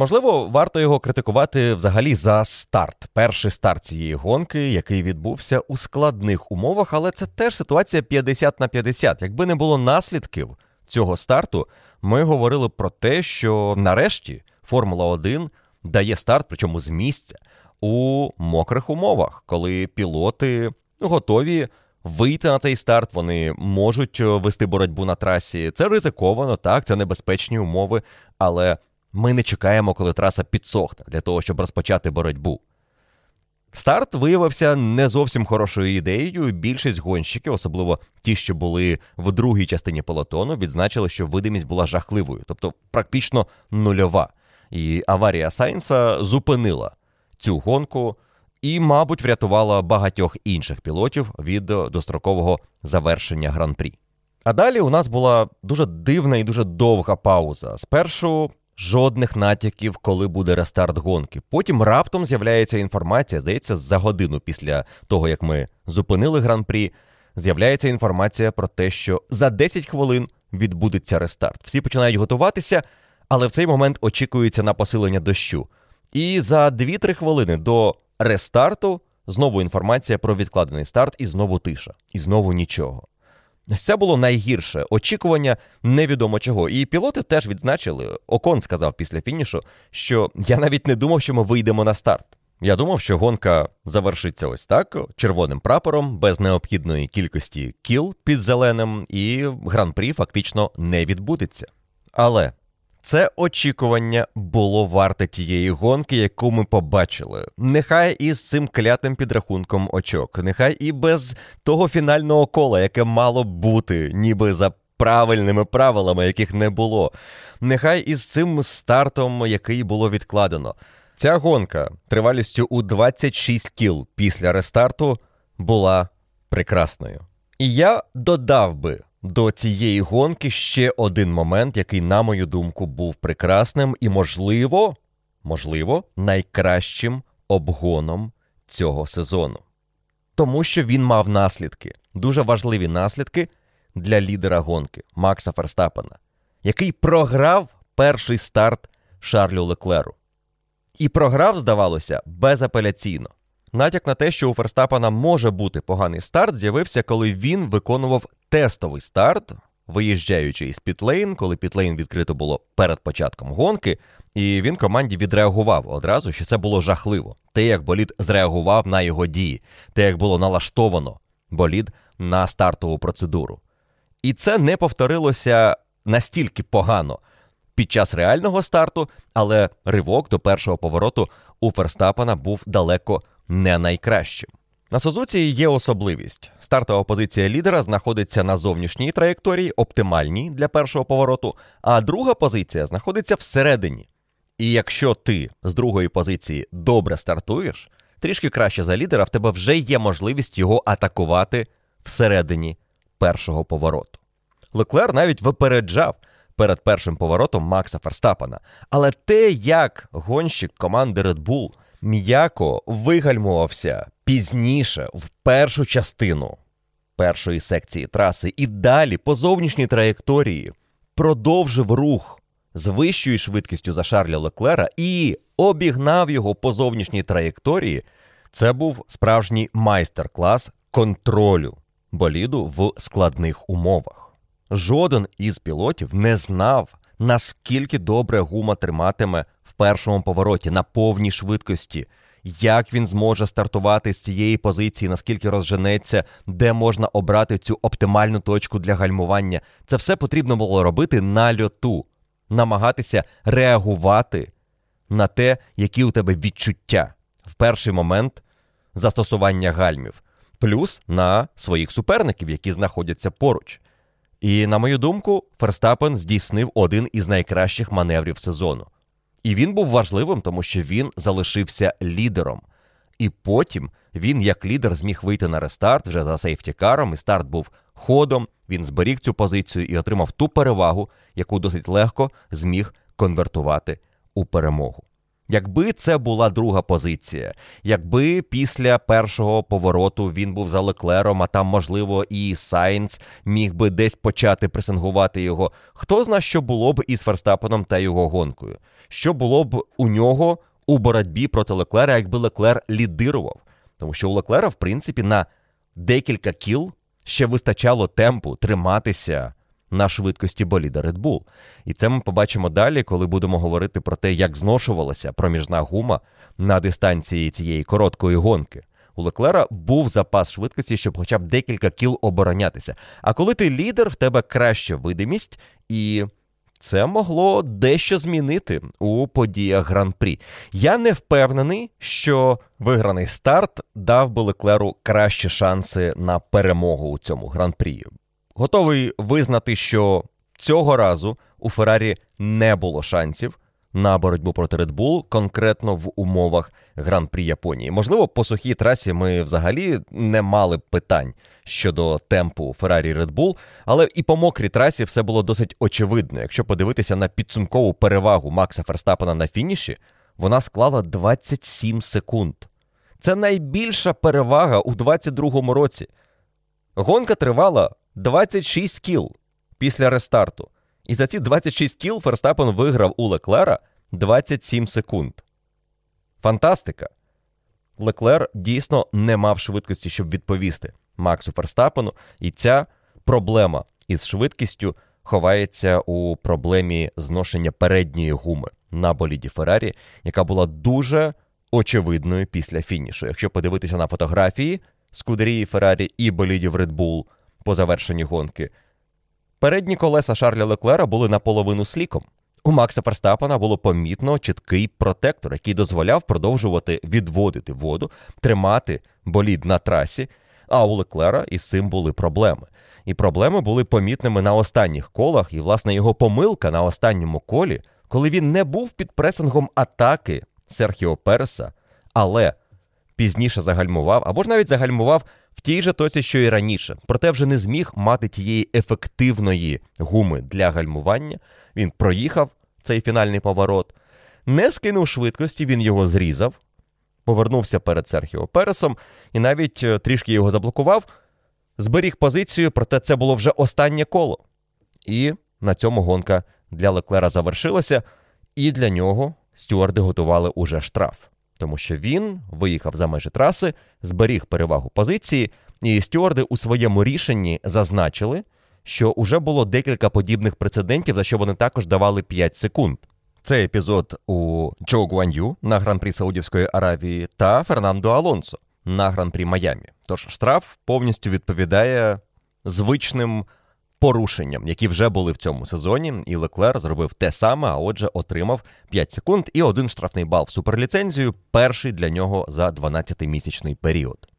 Можливо, варто його критикувати взагалі за старт, перший старт цієї гонки, який відбувся у складних умовах, але це теж ситуація 50 на 50. Якби не було наслідків цього старту, ми говорили про те, що нарешті Формула 1 дає старт, причому з місця, у мокрих умовах, коли пілоти готові вийти на цей старт, вони можуть вести боротьбу на трасі. Це ризиковано, так, це небезпечні умови, але ми не чекаємо, коли траса підсохне для того, щоб розпочати боротьбу. Старт виявився не зовсім хорошою ідеєю. Більшість гонщиків, особливо ті, що були в другій частині полотону, відзначили, що видимість була жахливою, тобто практично нульова. І аварія Сайнса зупинила цю гонку і, мабуть, врятувала багатьох інших пілотів від дострокового завершення гран-прі. А далі у нас була дуже дивна і дуже довга пауза. Спершу жодних натяків, коли буде рестарт гонки. Потім раптом з'являється інформація, здається, за годину після того, як ми зупинили гран-прі, з'являється інформація про те, що за 10 хвилин відбудеться рестарт. Всі починають готуватися, але в цей момент очікується на посилення дощу. І за 2-3 хвилини до рестарту знову інформація про відкладений старт, і знову тиша, і знову нічого. Це було найгірше очікування невідомо чого. І пілоти теж відзначили. Окон сказав після фінішу, що я навіть не думав, що ми вийдемо на старт. Я думав, що гонка завершиться ось так: червоним прапором, без необхідної кількості кіл під зеленим, і гран-прі фактично не відбудеться. Але це очікування було варте тієї гонки, яку ми побачили. Нехай із цим клятим підрахунком очок, нехай і без того фінального кола, яке мало бути, ніби за правильними правилами, яких не було. Нехай із цим стартом, який було відкладено. Ця гонка тривалістю у 26 кіл після рестарту була прекрасною. І я додав би до цієї гонки ще один момент, який, на мою думку, був прекрасним і, можливо, можливо, найкращим обгоном цього сезону. Тому що він мав наслідки, дуже важливі наслідки для лідера гонки Макса Ферстапена, який програв перший старт Шарлю Леклеру. І програв, здавалося, безапеляційно. Натяк на те, що у Ферстапена може бути поганий старт, з'явився, коли він виконував тестовий старт, виїжджаючи із Пітлейн, коли Пітлейн відкрито було перед початком гонки, і він команді відреагував одразу, що це було жахливо. Те, як болід зреагував на його дії, те, як було налаштовано болід на стартову процедуру. І це не повторилося настільки погано під час реального старту, але ривок до першого повороту у Ферстапена був далеко не найкращим. На Сузуці є особливість. Стартова позиція лідера знаходиться на зовнішній траєкторії, оптимальній для першого повороту, а друга позиція знаходиться всередині. І якщо ти з другої позиції добре стартуєш, трішки краще за лідера, в тебе вже є можливість його атакувати всередині першого повороту. Леклер навіть випереджав перед першим поворотом Макса Ферстапена. Але те, як гонщик команди Red Bull м'яко вигальмувався пізніше в першу частину першої секції траси і далі по зовнішній траєкторії продовжив рух з вищою швидкістю за Шарля Леклера і обігнав його по зовнішній траєкторії. Це був справжній майстер-клас контролю боліду в складних умовах. Жоден із пілотів не знав, наскільки добре гума триматиме в першому повороті на повній швидкості, як він зможе стартувати з цієї позиції, наскільки розженеться, де можна обрати цю оптимальну точку для гальмування. Це все потрібно було робити на льоту, намагатися реагувати на те, які у тебе відчуття в перший момент застосування гальмів, плюс на своїх суперників, які знаходяться поруч. І, на мою думку, Ферстапен здійснив один із найкращих маневрів сезону. І він був важливим, тому що він залишився лідером. І потім він, як лідер, зміг вийти на рестарт вже за сейфтікаром, і старт був ходом. Він зберіг цю позицію і отримав ту перевагу, яку досить легко зміг конвертувати у перемогу. Якби це була друга позиція, якби після першого повороту він був за Леклером, а там, можливо, і Сайнц міг би десь почати пресингувати його, хто зна, що було б із Ферстапеном та його гонкою? Що було б у нього у боротьбі проти Леклера, якби Леклер лідирував? Тому що у Леклера, в принципі, на декілька кіл ще вистачало темпу триматися на швидкості боліда Red Bull. І це ми побачимо далі, коли будемо говорити про те, як зношувалася проміжна гума на дистанції цієї короткої гонки. У Леклера був запас швидкості, щоб хоча б декілька кіл оборонятися. А коли ти лідер, в тебе краща видимість, і це могло дещо змінити у подіях гран-прі. Я не впевнений, що виграний старт дав би Леклеру кращі шанси на перемогу у цьому гран-прі. Готовий визнати, що цього разу у Феррарі не було шансів на боротьбу проти Red Bull, конкретно в умовах гран-прі Японії. Можливо, по сухій трасі ми взагалі не мали питань щодо темпу Феррарі Red Bull, але і по мокрій трасі все було досить очевидно. Якщо подивитися на підсумкову перевагу Макса Ферстапена на фініші, вона склала 27 секунд. Це найбільша перевага у 2022 році. Гонка тривала 26 кіл після рестарту. І за ці 26 кіл Ферстапен виграв у Леклера 27 секунд. Фантастика! Леклер дійсно не мав швидкості, щоб відповісти Максу Ферстапену, і ця проблема із швидкістю ховається у проблемі зношення передньої гуми на боліді Феррарі, яка була дуже очевидною після фінішу. Якщо подивитися на фотографії Скудерії Феррарі і болідів Red Bull по завершенні гонки, передні колеса Шарля Леклера були наполовину сліком. У Макса Ферстапена було помітно чіткий протектор, який дозволяв продовжувати відводити воду, тримати болід на трасі. А у Леклера із цим були проблеми. І проблеми були помітними на останніх колах, і, власне, його помилка на останньому колі, коли він не був під пресингом атаки Серхіо Переса, але пізніше загальмував, або ж навіть загальмував в тій же тоці, що і раніше, проте вже не зміг мати тієї ефективної гуми для гальмування. Він проїхав цей фінальний поворот, не скинув швидкості, він його зрізав, повернувся перед Серхіо Пересом і навіть е, трішки його заблокував, зберіг позицію, проте це було вже останнє коло. І на цьому гонка для Леклера завершилася, і для нього стюарди готували уже штраф, тому що він виїхав за межі траси, зберіг перевагу позиції, і стюарди у своєму рішенні зазначили, що уже було декілька подібних прецедентів, за що вони також давали 5 секунд. Це епізод у Джо Гуан'ю на гран-прі Саудівської Аравії та Фернандо Алонсо на гран-прі Майамі. Тож штраф повністю відповідає звичним порушенням, які вже були в цьому сезоні. І Леклер зробив те саме, а отже, отримав 5 секунд і один штрафний бал в суперліцензію, перший для нього за 12-місячний період.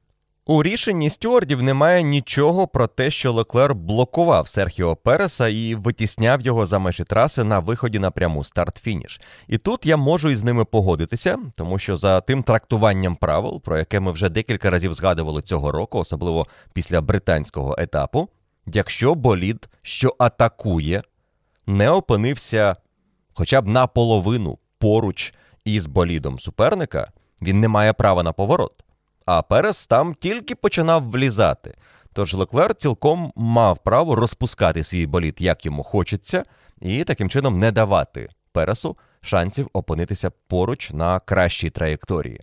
У рішенні стюардів немає нічого про те, що Леклер блокував Серхіо Переса і витісняв його за межі траси на виході на пряму старт-фініш. І тут я можу із ними погодитися, тому що за тим трактуванням правил, про яке ми вже декілька разів згадували цього року, особливо після британського етапу, якщо болід, що атакує, не опинився хоча б наполовину поруч із болідом суперника, він не має права на поворот. А Перес там тільки починав влізати. Тож Леклер цілком мав право розпускати свій болід, як йому хочеться, і таким чином не давати Пересу шансів опинитися поруч на кращій траєкторії.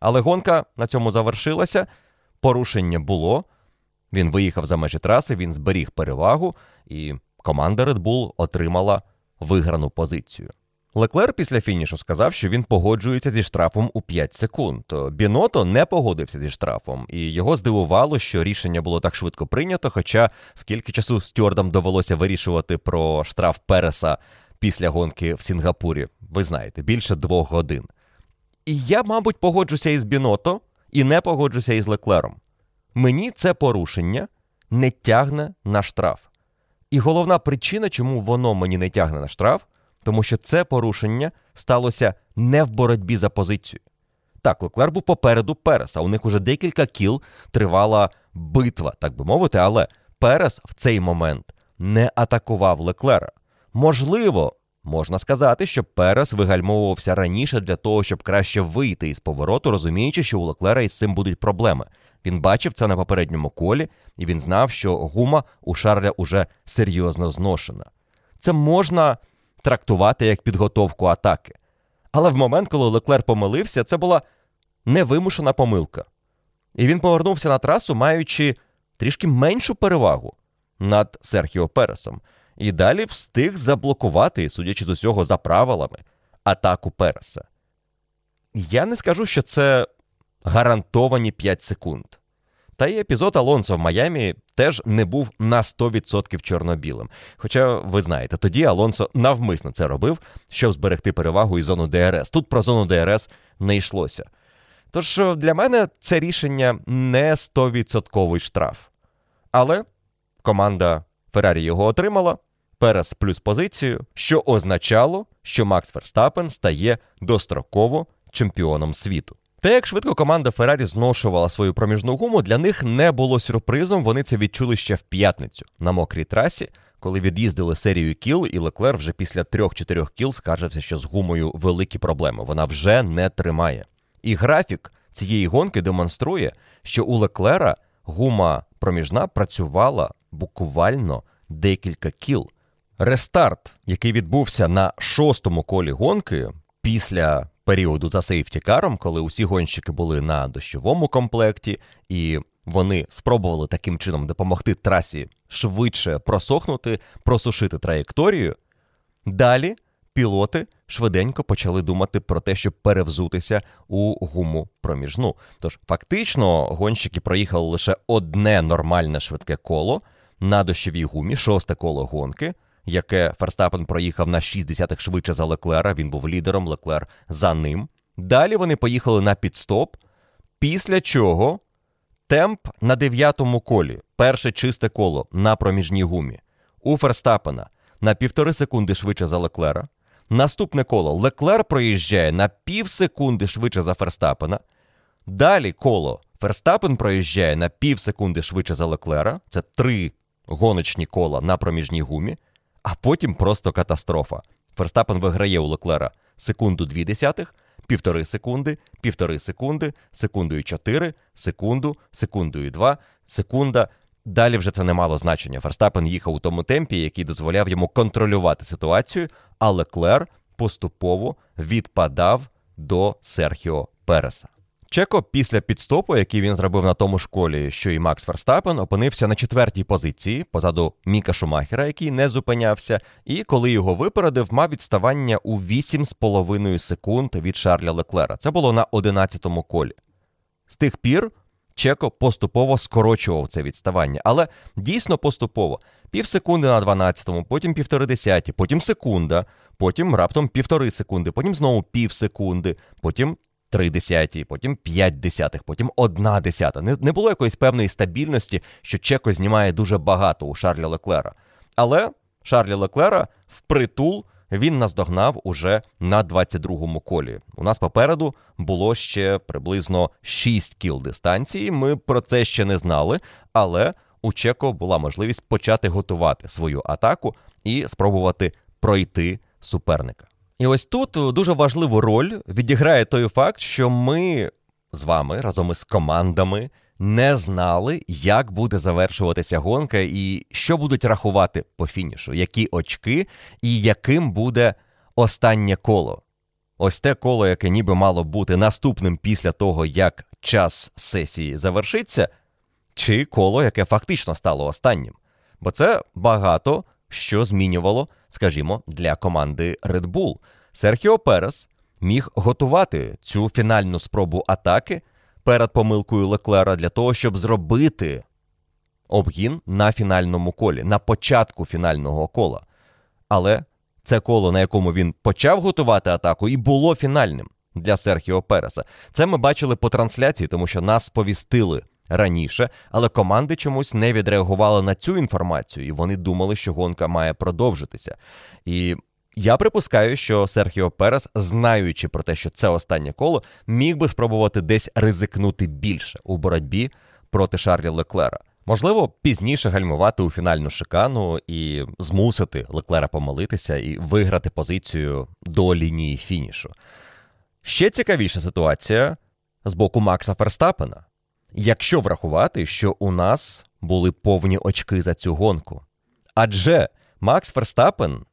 Але гонка на цьому завершилася, порушення було. Він виїхав за межі траси, він зберіг перевагу, і команда Red Bull отримала виграну позицію. Леклер після фінішу сказав, що він погоджується зі штрафом у 5 секунд. Біното не погодився зі штрафом, і його здивувало, що рішення було так швидко прийнято. Хоча скільки часу стюардам довелося вирішувати про штраф Переса після гонки в Сінгапурі, ви знаєте, більше двох годин. І я, мабуть, погоджуся із Біното і не погоджуся із Леклером. Мені це порушення не тягне на штраф. І головна причина, чому воно мені не тягне на штраф, тому що це порушення сталося не в боротьбі за позицію. Так, Леклер був попереду Переса. У них уже декілька кіл тривала битва, так би мовити, але Перес в цей момент не атакував Леклера. Можливо, можна сказати, що Перес вигальмовувався раніше для того, щоб краще вийти із повороту, розуміючи, що у Леклера із цим будуть проблеми. Він бачив це на попередньому колі, і він знав, що гума у Шарля уже серйозно зношена. Це можна трактувати як підготовку атаки. Але в момент, коли Леклер помилився, це була невимушена помилка. І він повернувся на трасу, маючи трішки меншу перевагу над Серхіо Пересом, і далі встиг заблокувати, судячи з усього за правилами, атаку Переса. Я не скажу, що це гарантовані 5 секунд. Та й епізод Алонсо в Майамі теж не був на 100% чорно-білим. Хоча, ви знаєте, тоді Алонсо навмисно це робив, щоб зберегти перевагу і зону ДРС. Тут про зону ДРС не йшлося. Тож для мене це рішення не 100% штраф. Але команда Феррарі його отримала, Перес плюс позицію, що означало, що Макс Ферстапен стає достроково чемпіоном світу. Те, як швидко команда Феррарі зношувала свою проміжну гуму, для них не було сюрпризом. Вони це відчули ще в п'ятницю на мокрій трасі, коли від'їздили серію кіл, і Леклер вже після трьох-чотирьох кіл скаржився, що з гумою великі проблеми. Вона вже не тримає. І графік цієї гонки демонструє, що у Леклера гума проміжна працювала буквально декілька кіл. Рестарт, який відбувся на шостому колі гонки після періоду за сейфтікаром, коли усі гонщики були на дощовому комплекті, і вони спробували таким чином допомогти трасі швидше просохнути, просушити траєкторію. Далі пілоти швиденько почали думати про те, щоб перевзутися у гуму проміжну. Тож фактично гонщики проїхали лише одне нормальне швидке коло на дощовій гумі, шосте коло гонки яке Ферстапен проїхав на 6 десятих швидше за Леклера. Він був лідером, Леклер за ним. Далі вони поїхали на підстоп, після чого темп на дев'ятому колі, перше чисте коло на проміжній гумі. У Ферстапена на півтори секунди швидше за Леклера. Наступне коло Леклер проїжджає на пів секунди швидше за Ферстапена. Далі коло Ферстапен проїжджає на пів секунди швидше за Леклера. Це три гоночні кола на проміжній гумі а потім просто катастрофа. Ферстапен виграє у Леклера секунду 2 десятих, півтори секунди, півтори секунди, секунду і 4, секунду, секунду і 2, секунда. Далі вже це не мало значення. Ферстапен їхав у тому темпі, який дозволяв йому контролювати ситуацію, а Леклер поступово відпадав до Серхіо Переса. Чеко після підстопу, який він зробив на тому школі, що і Макс Ферстапен, опинився на четвертій позиції позаду Міка Шумахера, який не зупинявся, і коли його випередив, мав відставання у 8,5 секунд від Шарля Леклера. Це було на 11-му колі. З тих пір Чеко поступово скорочував це відставання, але дійсно поступово. Пів секунди на 12-му, потім півтори десяті, потім секунда, потім раптом півтори секунди, потім знову пів секунди, потім 3 десяті, потім 5 десятих, потім 1 десята. Не, не було якоїсь певної стабільності, що Чеко знімає дуже багато у Шарлі Леклера. Але Шарлі Леклера впритул він наздогнав уже на 22-му колі. У нас попереду було ще приблизно 6 кіл дистанції. Ми про це ще не знали, але у Чеко була можливість почати готувати свою атаку і спробувати пройти суперника. І ось тут дуже важливу роль відіграє той факт, що ми з вами разом із командами не знали, як буде завершуватися гонка і що будуть рахувати по фінішу, які очки і яким буде останнє коло. Ось те коло, яке ніби мало бути наступним після того, як час сесії завершиться, чи коло, яке фактично стало останнім. Бо це багато що змінювало, скажімо, для команди Red Bull. Серхіо Перес міг готувати цю фінальну спробу атаки перед помилкою Леклера для того, щоб зробити обгін на фінальному колі, на початку фінального кола. Але це коло, на якому він почав готувати атаку, і було фінальним для Серхіо Переса. Це ми бачили по трансляції, тому що нас повістили раніше, але команди чомусь не відреагували на цю інформацію, і вони думали, що гонка має продовжитися. І я припускаю, що Серхіо Перес, знаючи про те, що це останнє коло, міг би спробувати десь ризикнути більше у боротьбі проти Шарлі Леклера. Можливо, пізніше гальмувати у фінальну шикану і змусити Леклера помилитися і виграти позицію до лінії фінішу. Ще цікавіша ситуація з боку Макса Ферстапена. Якщо врахувати, що у нас були повні очки за цю гонку. Адже Макс Ферстапен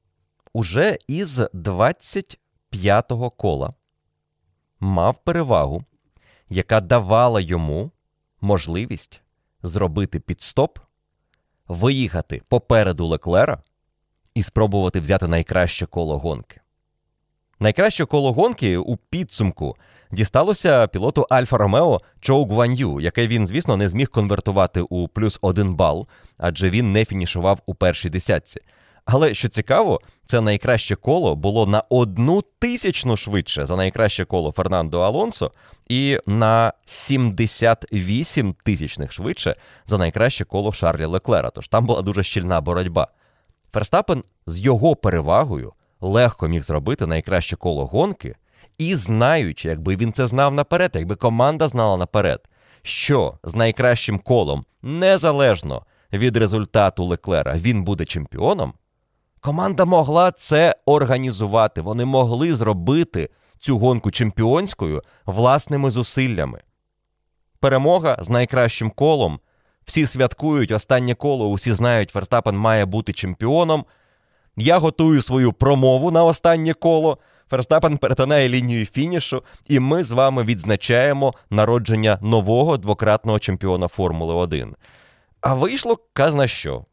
уже із 25-го кола мав перевагу, яка давала йому можливість зробити підстоп, виїхати попереду Леклера і спробувати взяти найкраще коло гонки. Найкраще коло гонки у підсумку дісталося пілоту Альфа Ромео Чоу Гван'ю, яке він, звісно, не зміг конвертувати у плюс один бал, адже він не фінішував у першій десятці. Але що цікаво, це найкраще коло було на одну тисячну швидше за найкраще коло Фернандо Алонсо, і на 78 тисячних швидше за найкраще коло Шарлі Леклера. Тож там була дуже щільна боротьба. Ферстапен з його перевагою легко міг зробити найкраще коло гонки, і знаючи, якби він це знав наперед, якби команда знала наперед, що з найкращим колом, незалежно від результату Леклера, він буде чемпіоном. Команда могла це організувати. Вони могли зробити цю гонку чемпіонською власними зусиллями. Перемога з найкращим колом. Всі святкують останнє коло, усі знають, Ферстапен має бути чемпіоном. Я готую свою промову на останнє коло. Ферстапен перетинає лінію фінішу, і ми з вами відзначаємо народження нового двократного чемпіона Формули 1. А вийшло казна що.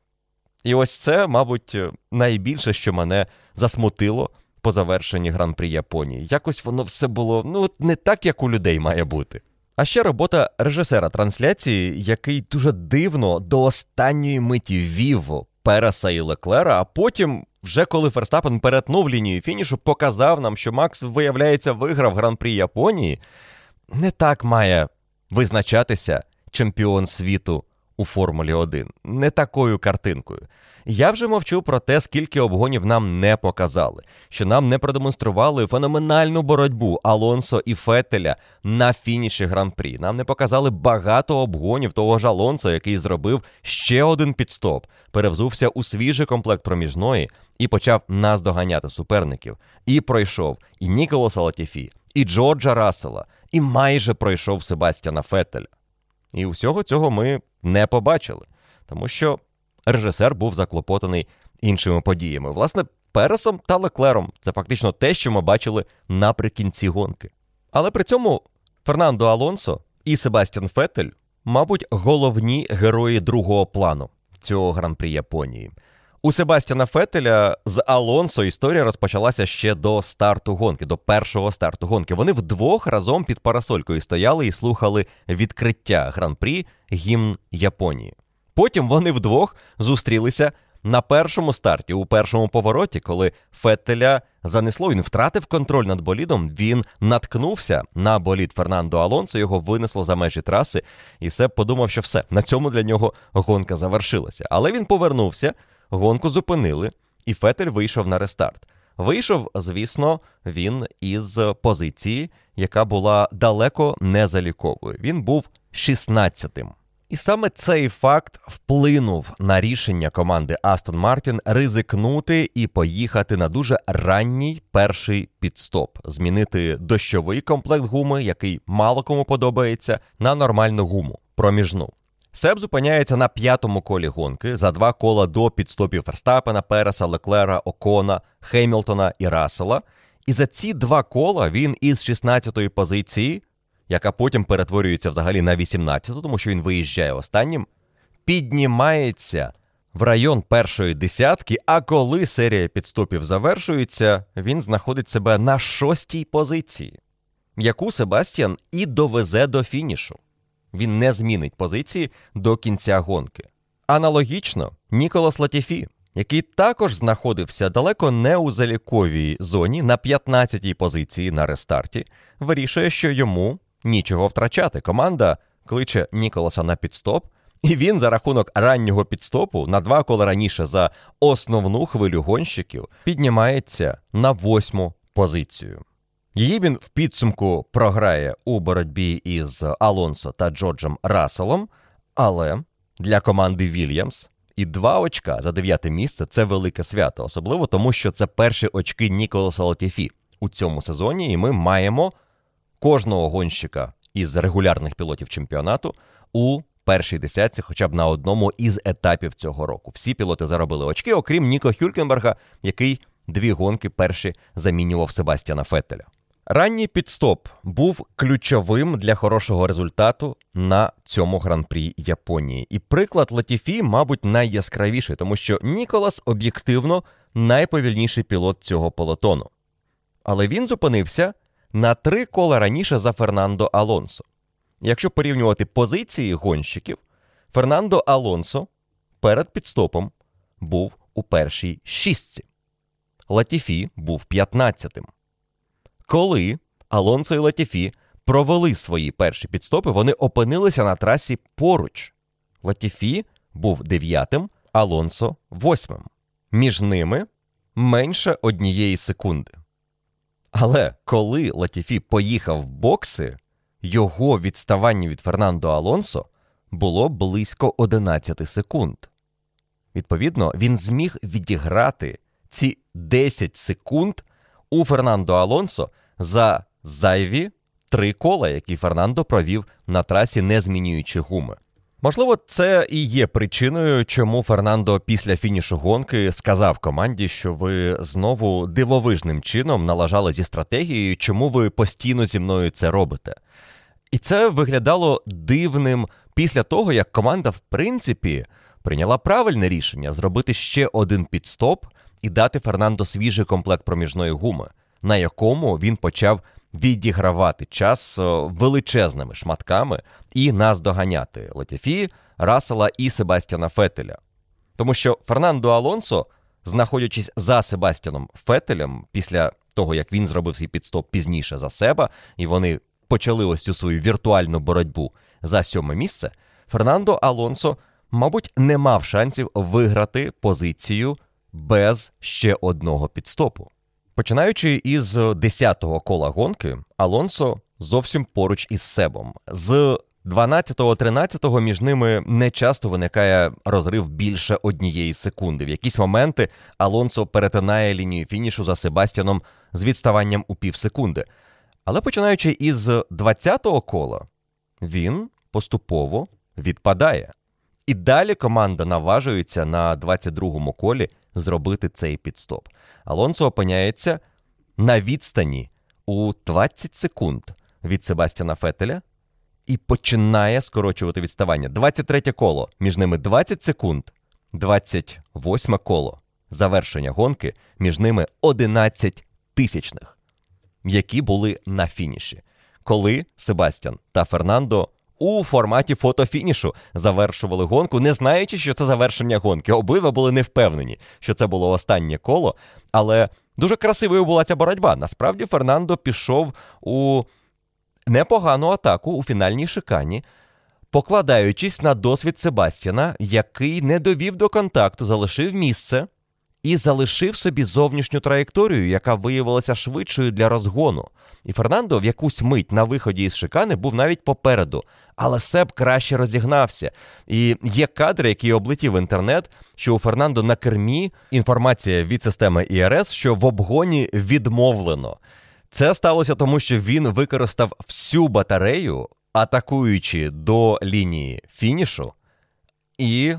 І ось це, мабуть, найбільше, що мене засмутило по завершенні гран-прі Японії. Якось воно все було ну, не так, як у людей має бути. А ще робота режисера трансляції, який дуже дивно до останньої миті вів Переса і Леклера, а потім, вже коли Ферстапен перетнув лінію фінішу, показав нам, що Макс, виявляється, виграв гран-прі Японії. Не так має визначатися чемпіон світу у Формулі 1. Не такою картинкою. Я вже мовчу про те, скільки обгонів нам не показали, що нам не продемонстрували феноменальну боротьбу Алонсо і Фетеля на фініші гран-прі. Нам не показали багато обгонів того ж Алонсо, який зробив ще один підстоп, перевзувся у свіжий комплект проміжної і почав наздоганяти суперників. І пройшов і Ніколаса Латіфі, і Джорджа Рассела, і майже пройшов Себастьяна Фетеля. І усього цього ми не побачили, тому що режисер був заклопотаний іншими подіями. Власне, Пересом та Леклером це фактично те, що ми бачили наприкінці гонки. Але при цьому Фернандо Алонсо і Себастьян Фетель, мабуть, головні герої другого плану цього гран-прі Японії. У Себастьяна Фетеля з Алонсо історія розпочалася ще до старту гонки, до першого старту гонки. Вони вдвох разом під парасолькою стояли і слухали відкриття гран-прі гімн Японії. Потім вони вдвох зустрілися на першому старті, у першому повороті, коли Феттеля занесло, він втратив контроль над болідом, він наткнувся на болід Фернандо Алонсо, його винесло за межі траси, і Себ подумав, що все, на цьому для нього гонка завершилася. Але він повернувся, гонку зупинили, і Феттель вийшов на рестарт. Вийшов, звісно, він із позиції, яка була далеко не заліковою. Він був 16-тим. І саме цей факт вплинув на рішення команди Астон Мартін ризикнути і поїхати на дуже ранній перший підстоп, змінити дощовий комплект гуми, який мало кому подобається, на нормальну гуму проміжну. Себ зупиняється на п'ятому колі гонки за два кола до підстопів Ферстапена, Переса, Леклера, Окона, Хемілтона і Рассела. І за ці два кола він із 16-ї позиції, яка потім перетворюється взагалі на 18-ту, тому що він виїжджає останнім, піднімається в район першої десятки. А коли серія підстопів завершується, він знаходить себе на шостій позиції, яку Себастьян і довезе до фінішу він не змінить позиції до кінця гонки. Аналогічно, Ніколас Латіфі, який також знаходився далеко не у заліковій зоні на 15-й позиції на рестарті, вирішує, що йому нічого втрачати. Команда кличе Ніколаса на підстоп, і він за рахунок раннього підстопу на два кола раніше за основну хвилю гонщиків піднімається на восьму позицію. Її він в підсумку програє у боротьбі із Алонсо та Джорджем Расселом, але для команди Вільямс і два очка за дев'яте місце це велике свято, особливо тому, що це перші очки Ніколаса Латіфі у цьому сезоні, і ми маємо кожного гонщика із регулярних пілотів чемпіонату у першій десятці, хоча б на одному із етапів цього року. Всі пілоти заробили очки, окрім Ніко Хюлькенберга, який дві гонки перші замінював Себастьяна Феттеля. Ранній підстоп був ключовим для хорошого результату на цьому гран-прі Японії. І приклад Латіфі, мабуть, найяскравіший, тому що Ніколас об'єктивно найповільніший пілот цього полотону. Але він зупинився на три кола раніше за Фернандо Алонсо. Якщо порівнювати позиції гонщиків, Фернандо Алонсо перед підстопом був у першій шістці. Латіфі був 15-тим. Коли Алонсо і Латіфі провели свої перші підстопи, вони опинилися на трасі поруч. Латіфі був дев'ятим, Алонсо восьмим. Між ними менше однієї секунди. Але коли Латіфі поїхав в бокси, його відставання від Фернандо Алонсо було близько 11 секунд. Відповідно, він зміг відіграти ці 10 секунд у Фернандо Алонсо за зайві три кола, які Фернандо провів на трасі, не змінюючи гуми. Можливо, це і є причиною, чому Фернандо після фінішу гонки сказав команді, що ви знову дивовижним чином налажали зі стратегією, чому ви постійно зі мною це робите. І це виглядало дивним після того, як команда, в принципі, прийняла правильне рішення зробити ще один підстоп і дати Фернандо свіжий комплект проміжної гуми, на якому він почав відігравати час е, величезними шматками і наздоганяти Латіфі, Расела і Себастьяна Фетеля. Тому що Фернандо Алонсо, знаходячись за Себастьяном Фетелем, після того як він зробив свій підстоп пізніше за себе, і вони почали ось цю свою віртуальну боротьбу за сьоме місце, Фернандо Алонсо, мабуть, не мав шансів виграти позицію без ще одного підстопу. Починаючи із 10-го кола гонки, Алонсо зовсім поруч із Себом. З 12-13 між ними не часто виникає розрив більше однієї секунди. В якісь моменти Алонсо перетинає лінію фінішу за Себастьяном з відставанням у пів секунди. Але починаючи із 20-го кола, він поступово відпадає. І далі команда наважується на 22-му колі зробити цей підстоп. Алонсо опиняється на відстані у 20 секунд від Себастьяна Фетеля і починає скорочувати відставання. 23 коло, між ними 20 секунд, 28 коло. Завершення гонки між ними 11 тисячних, які були на фініші, коли Себастьян та Фернандо у форматі фотофінішу завершували гонку, не знаючи, що це завершення гонки. Обидва були не впевнені, що це було останнє коло, але дуже красивою була ця боротьба. Насправді Фернандо пішов у непогану атаку у фінальній шикані, покладаючись на досвід Себастьяна, який не довів до контакту, залишив місце і залишив собі зовнішню траєкторію, яка виявилася швидшою для розгону. І Фернандо в якусь мить на виході із шикани був навіть попереду, але Себ краще розігнався. І є кадри, які облетів інтернет, що у Фернандо на кермі інформація від системи ІРС, що в обгоні відмовлено. Це сталося тому, що він використав всю батарею, атакуючи до лінії фінішу, і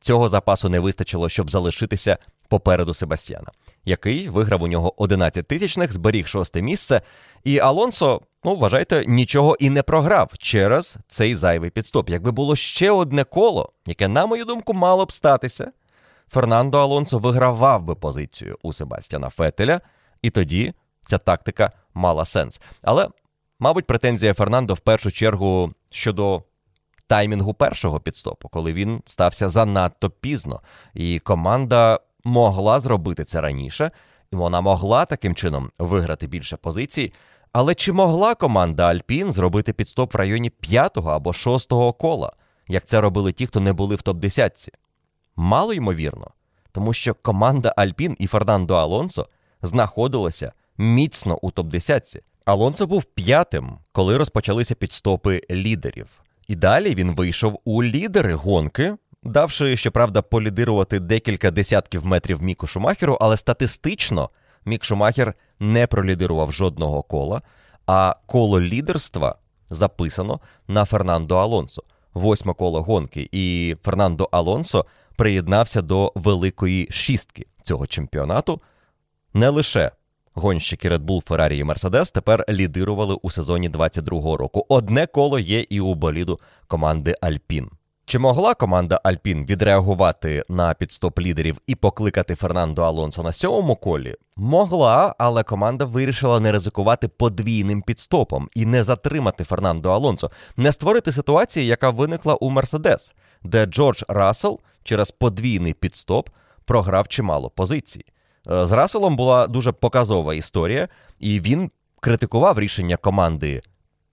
цього запасу не вистачило, щоб залишитися попереду Себастьяна, який виграв у нього 11 тисячних, зберіг шосте місце. І Алонсо, ну вважайте, нічого і не програв через цей зайвий підстоп. Якби було ще одне коло, яке, на мою думку, мало б статися, Фернандо Алонсо вигравав би позицію у Себастьяна Фетеля, і тоді ця тактика мала сенс. Але, мабуть, претензія Фернандо в першу чергу щодо таймінгу першого підстопу, коли він стався занадто пізно, і команда могла зробити це раніше, і вона могла таким чином виграти більше позицій. Але чи могла команда Альпін зробити підстоп в районі п'ятого або шостого кола, як це робили ті, хто не були в топ-10? Мало ймовірно, тому що команда Альпін і Фернандо Алонсо знаходилася міцно у топ-10. Алонсо був п'ятим, коли розпочалися підстопи лідерів. І далі він вийшов у лідери гонки, давши, щоправда, полідирувати декілька десятків метрів Міку Шумахеру, але статистично Мік Шумахер не пролідирував жодного кола, а коло лідерства записано на Фернандо Алонсо. Восьме коло гонки, і Фернандо Алонсо приєднався до великої шістки цього чемпіонату. Не лише гонщики Red Bull, Ferrari і Mercedes тепер лідирували у сезоні 22-го року. Одне коло є і у боліду команди Альпін. Чи могла команда Альпін відреагувати на підстоп лідерів і покликати Фернандо Алонсо на сьомому колі? Могла, але команда вирішила не ризикувати подвійним підстопом і не затримати Фернандо Алонсо, не створити ситуації, яка виникла у Мерседес, де Джордж Рассел через подвійний підстоп програв чимало позицій. Е, З Расселом була дуже показова історія, і він критикував рішення команди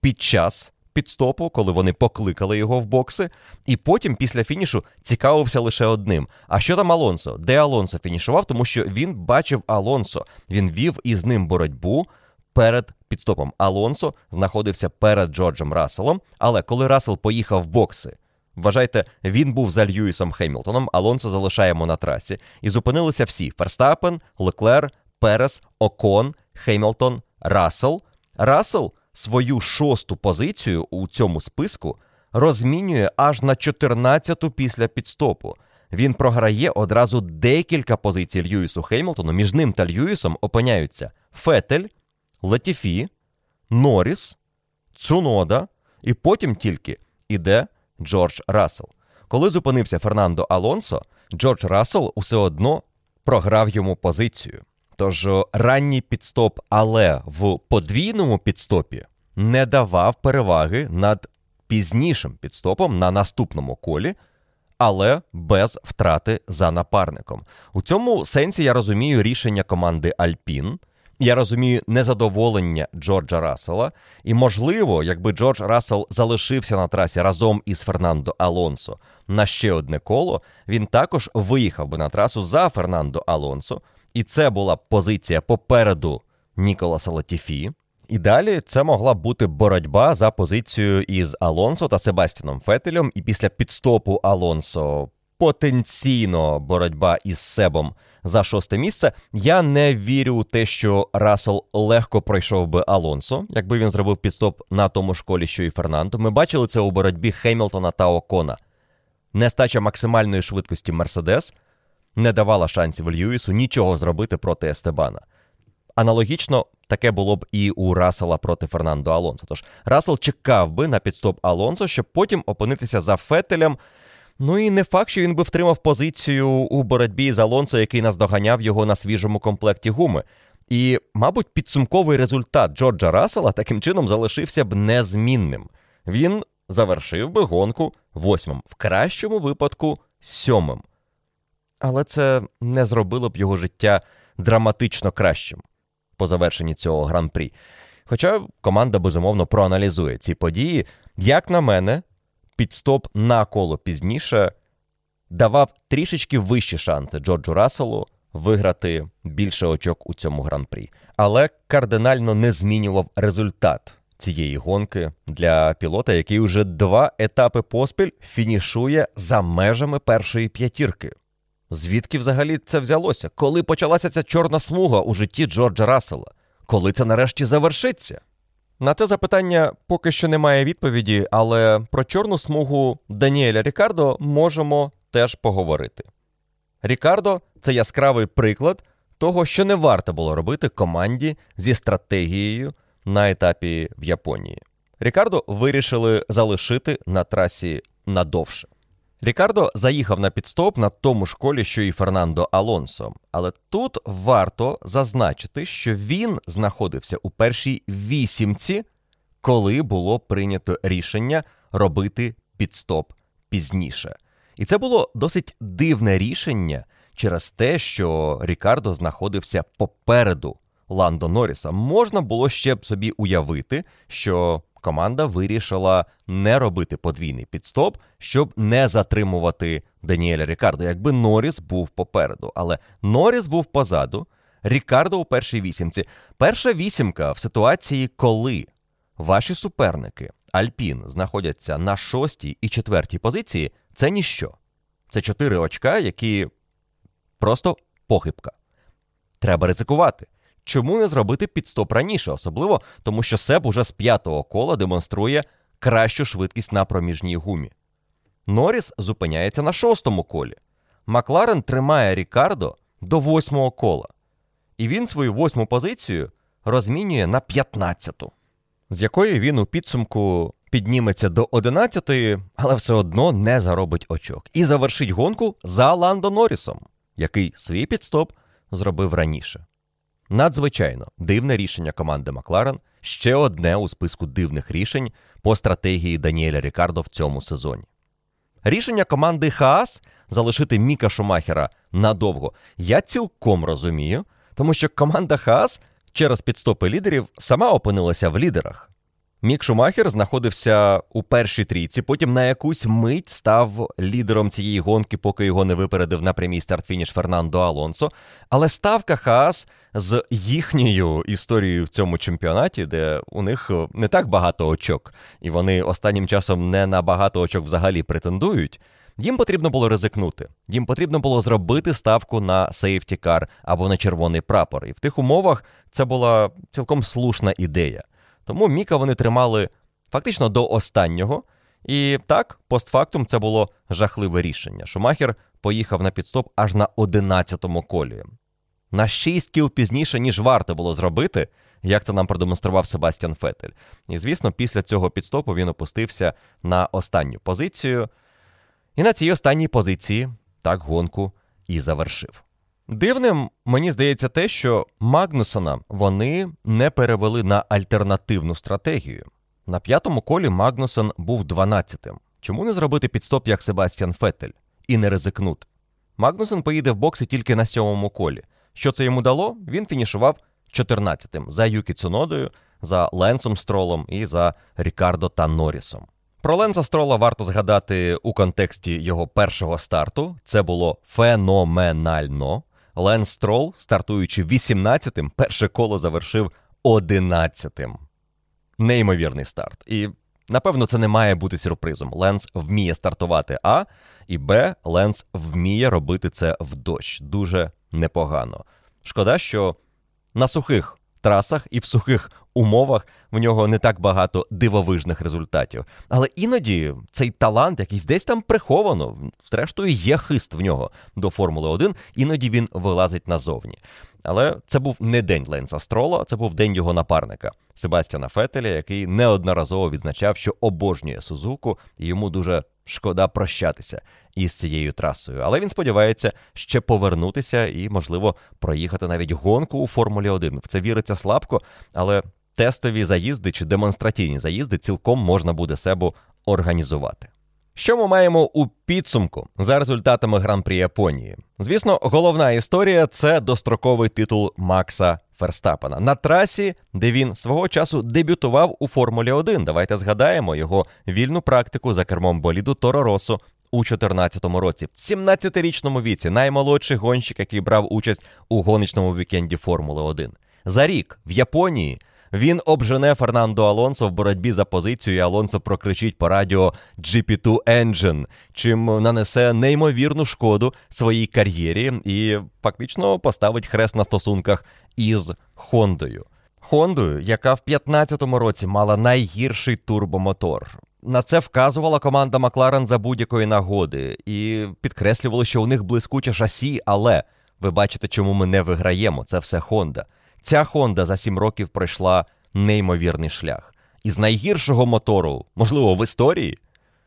під час підстопу, коли вони покликали його в бокси, і потім, після фінішу, цікавився лише одним: а що там Алонсо? Де Алонсо фінішував? Тому що він бачив Алонсо, він вів із ним боротьбу перед підстопом. Алонсо знаходився перед Джорджем Расселом, але коли Рассел поїхав в бокси. Вважайте, він був за Льюісом Хемілтоном, Алонсо залишаємо на трасі. І зупинилися всі: Ферстапен, Леклер, Перес, Окон, Хемілтон, Рассел. Рассел свою шосту позицію у цьому списку розмінює аж на 14-ту після підстопу. Він програє одразу декілька позицій Льюісу Хеймлтону. Між ним та Льюісом опиняються Фетель, Летіфі, Норріс, Цунода, і потім тільки іде Джордж Рассел. Коли зупинився Фернандо Алонсо, Джордж Рассел усе одно програв йому позицію. Тож ранній підстоп, але в подвійному підстопі не давав переваги над пізнішим підстопом на наступному колі, але без втрати за напарником. У цьому сенсі я розумію рішення команди Альпін. Я розумію незадоволення Джорджа Рассела, і можливо, якби Джордж Рассел залишився на трасі разом із Фернандо Алонсо на ще одне коло, він також виїхав би на трасу за Фернандо Алонсо, і це була позиція попереду Ніколаса Латіфі. І далі це могла бути боротьба за позицію із Алонсо та Себастіном Фетелем. І після підстопу Алонсо потенційно боротьба із Себом за шосте місце. Я не вірю у те, що Рассел легко пройшов би Алонсо, якби він зробив підстоп на тому ж колі, що і Фернандо. Ми бачили це у боротьбі Хемілтона та Окона. Нестача максимальної швидкості Мерседес не давала шансів Льюісу нічого зробити проти Естебана. Аналогічно таке було б і у Рассела проти Фернандо Алонсо. Тож Рассел чекав би на підстоп Алонсо, щоб потім опинитися за Фетелем. Ну і не факт, що він би втримав позицію у боротьбі з Алонсо, який наздоганяв його на свіжому комплекті гуми. І, мабуть, підсумковий результат Джорджа Рассела таким чином залишився б незмінним. Він завершив би гонку восьмим, в кращому випадку сьомим. Але це не зробило б його життя драматично кращим по завершенні цього гран-прі. Хоча команда безумовно проаналізує ці події, як на мене, підстоп на коло пізніше давав трішечки вищі шанси Джорджу Расселу виграти більше очок у цьому гран-прі, але кардинально не змінював результат цієї гонки для пілота, який уже два етапи поспіль фінішує за межами першої п'ятірки. Звідки взагалі це взялося? Коли почалася ця чорна смуга у житті Джорджа Рассела? Коли це нарешті завершиться? На це запитання поки що немає відповіді, але про чорну смугу Даніеля Рікардо можемо теж поговорити. Рікардо це яскравий приклад того, що не варто було робити команді зі стратегією на етапі в Японії. Рікардо вирішили залишити на трасі надовше. Рікардо заїхав на підстоп на тому ж колі, що і Фернандо Алонсо. Але тут варто зазначити, що він знаходився у першій вісімці, коли було прийнято рішення робити підстоп пізніше. І це було досить дивне рішення через те, що Рікардо знаходився попереду Ландо Норріса. Можна було ще б собі уявити, що команда вирішила не робити подвійний підстоп, щоб не затримувати Даніеля Рікардо, якби Норріс був попереду. Але Норріс був позаду, Рікардо у першій вісімці. Перша вісімка в ситуації, коли ваші суперники Альпін знаходяться на шостій і четвертій позиції, це ніщо. Це чотири очка, які просто похибка. Треба ризикувати. Чому не зробити підстоп раніше, особливо тому, що Себ уже з п'ятого кола демонструє кращу швидкість на проміжній гумі. Норріс зупиняється на шостому колі. Макларен тримає Рікардо до восьмого кола. І він свою восьму позицію розмінює на п'ятнадцяту, з якої він у підсумку підніметься до 11-ї, але все одно не заробить очок. І завершить гонку за Ландо Норрісом, який свій підстоп зробив раніше. Надзвичайно дивне рішення команди Макларен, ще одне у списку дивних рішень по стратегії Даніеля Рікардо в цьому сезоні. Рішення команди Хаас залишити Міка Шумахера надовго я цілком розумію, тому що команда Хаас через піт-стопи лідерів сама опинилася в лідерах. Мік Шумахер знаходився у першій трійці, потім на якусь мить став лідером цієї гонки, поки його не випередив на прямій старт-фініш Фернандо Алонсо. Але ставка Хаас з їхньою історією в цьому чемпіонаті, де у них не так багато очок, і вони останнім часом не на багато очок взагалі претендують. Їм потрібно було ризикнути. Їм потрібно було зробити ставку на safety car або на червоний прапор. І в тих умовах це була цілком слушна ідея. Тому Міка вони тримали фактично до останнього. І так, постфактум, це було жахливе рішення. Шумахер поїхав на піт-стоп аж на 11-му колі. На 6 кіл пізніше, ніж варто було зробити, як це нам продемонстрував Себастьян Фетель. І, звісно, після цього підстопу він опустився на останню позицію. І на цій останній позиції так гонку і завершив. Дивним мені здається те, що Магнусона вони не перевели на альтернативну стратегію. На п'ятому колі Магнусон був 12-тим. Чому не зробити підстоп як Себастьян Феттель і не ризикнути? Магнусон поїде в бокси тільки на сьомому колі. Що це йому дало? Він фінішував 14-тим за Юкі Цунодою, за Ленсом Стролом і за Рікардо та Норрісом. Про Ленса Строла варто згадати у контексті його першого старту. Це було феноменально. Ленс Строл, стартуючи 18-тим, перше коло завершив 11-тим. Неймовірний старт. І напевно це не має бути сюрпризом. Ленс вміє стартувати А, і Б. Ленс вміє робити це в дощ. Дуже непогано. Шкода, що на сухих трасах і в сухих умовах в нього не так багато дивовижних результатів. Але іноді цей талант, якийсь десь там приховано, зрештою, є хист в нього до Формули 1, іноді він вилазить назовні. Але це був не день Ленса Строла, це був день його напарника Себастьяна Фетеля, який неодноразово відзначав, що обожнює Сузуку, і йому дуже шкода прощатися із цією трасою. Але він сподівається ще повернутися і, можливо, проїхати навіть гонку у Формулі 1. В це віриться слабко, але тестові заїзди чи демонстраційні заїзди цілком можна буде Себу організувати. Що ми маємо у підсумку за результатами гран-прі Японії? Звісно, головна історія це достроковий титул Макса Ферстапена на трасі, де він свого часу дебютував у Формулі 1. Давайте згадаємо його вільну практику за кермом боліду Торо Росо у 2014 році. В 17-річному віці наймолодший гонщик, який брав участь у гоночному вікенді Формули 1. За рік в Японії він обжене Фернандо Алонсо в боротьбі за позицію. і Алонсо прокричить по радіо GP2 Engine, чим нанесе неймовірну шкоду своїй кар'єрі і фактично поставить хрест на стосунках із Хондою. Хондою, яка в 15-му році мала найгірший турбомотор. На це вказувала команда Макларен за будь-якої нагоди і підкреслювали, що у них блискуче шасі, але ви бачите, чому ми не виграємо. Це все Хонда. Ця Honda за сім років пройшла неймовірний шлях. Із найгіршого мотору, можливо, в історії,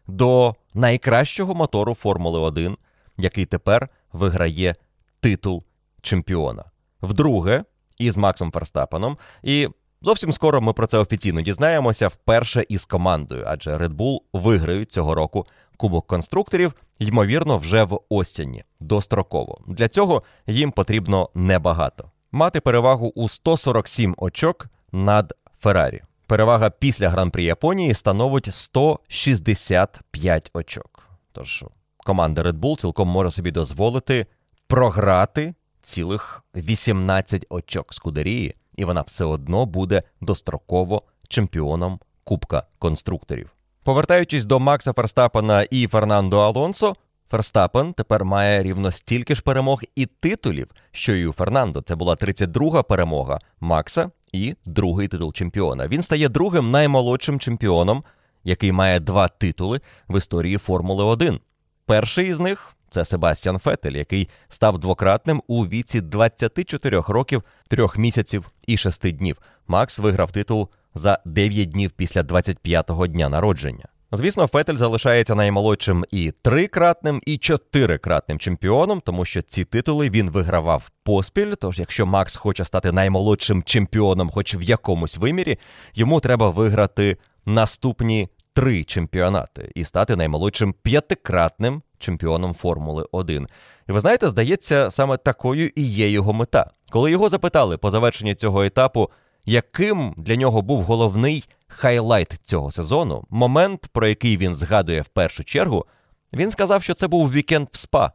до найкращого мотору Формули 1, який тепер виграє титул чемпіона. Вдруге, із Максом Ферстапеном. І зовсім скоро ми про це офіційно дізнаємося вперше із командою, адже Red Bull виграють цього року Кубок конструкторів, ймовірно, вже в Остіні достроково. Для цього їм потрібно небагато мати перевагу у 147 очок над Феррарі. Перевага після гран-прі Японії становить 165 очок. Тож команда Red Bull цілком може собі дозволити програти цілих 18 очок Скудерії, і вона все одно буде достроково чемпіоном Кубка конструкторів. Повертаючись до Макса Ферстапена і Фернандо Алонсо, Ферстапен тепер має рівно стільки ж перемог і титулів, що і у Фернандо. Це була 32-га перемога Макса і другий титул чемпіона. Він стає другим наймолодшим чемпіоном, який має два титули в історії Формули 1. Перший із них це Себастьян Фетель, який став двократним у віці 24 років, 3 місяців і 6 днів. Макс виграв титул за 9 днів після 25-го дня народження. Звісно, Фетель залишається наймолодшим і трикратним, і чотирикратним чемпіоном, тому що ці титули він вигравав поспіль. Тож, якщо Макс хоче стати наймолодшим чемпіоном, хоч в якомусь вимірі, йому треба виграти наступні три чемпіонати і стати наймолодшим п'ятикратним чемпіоном Формули 1. І ви знаєте, здається, саме такою і є його мета. Коли його запитали по завершенні цього етапу, яким для нього був головний highlight цього сезону, момент, про який він згадує в першу чергу, він сказав, що це був вікенд в Спа.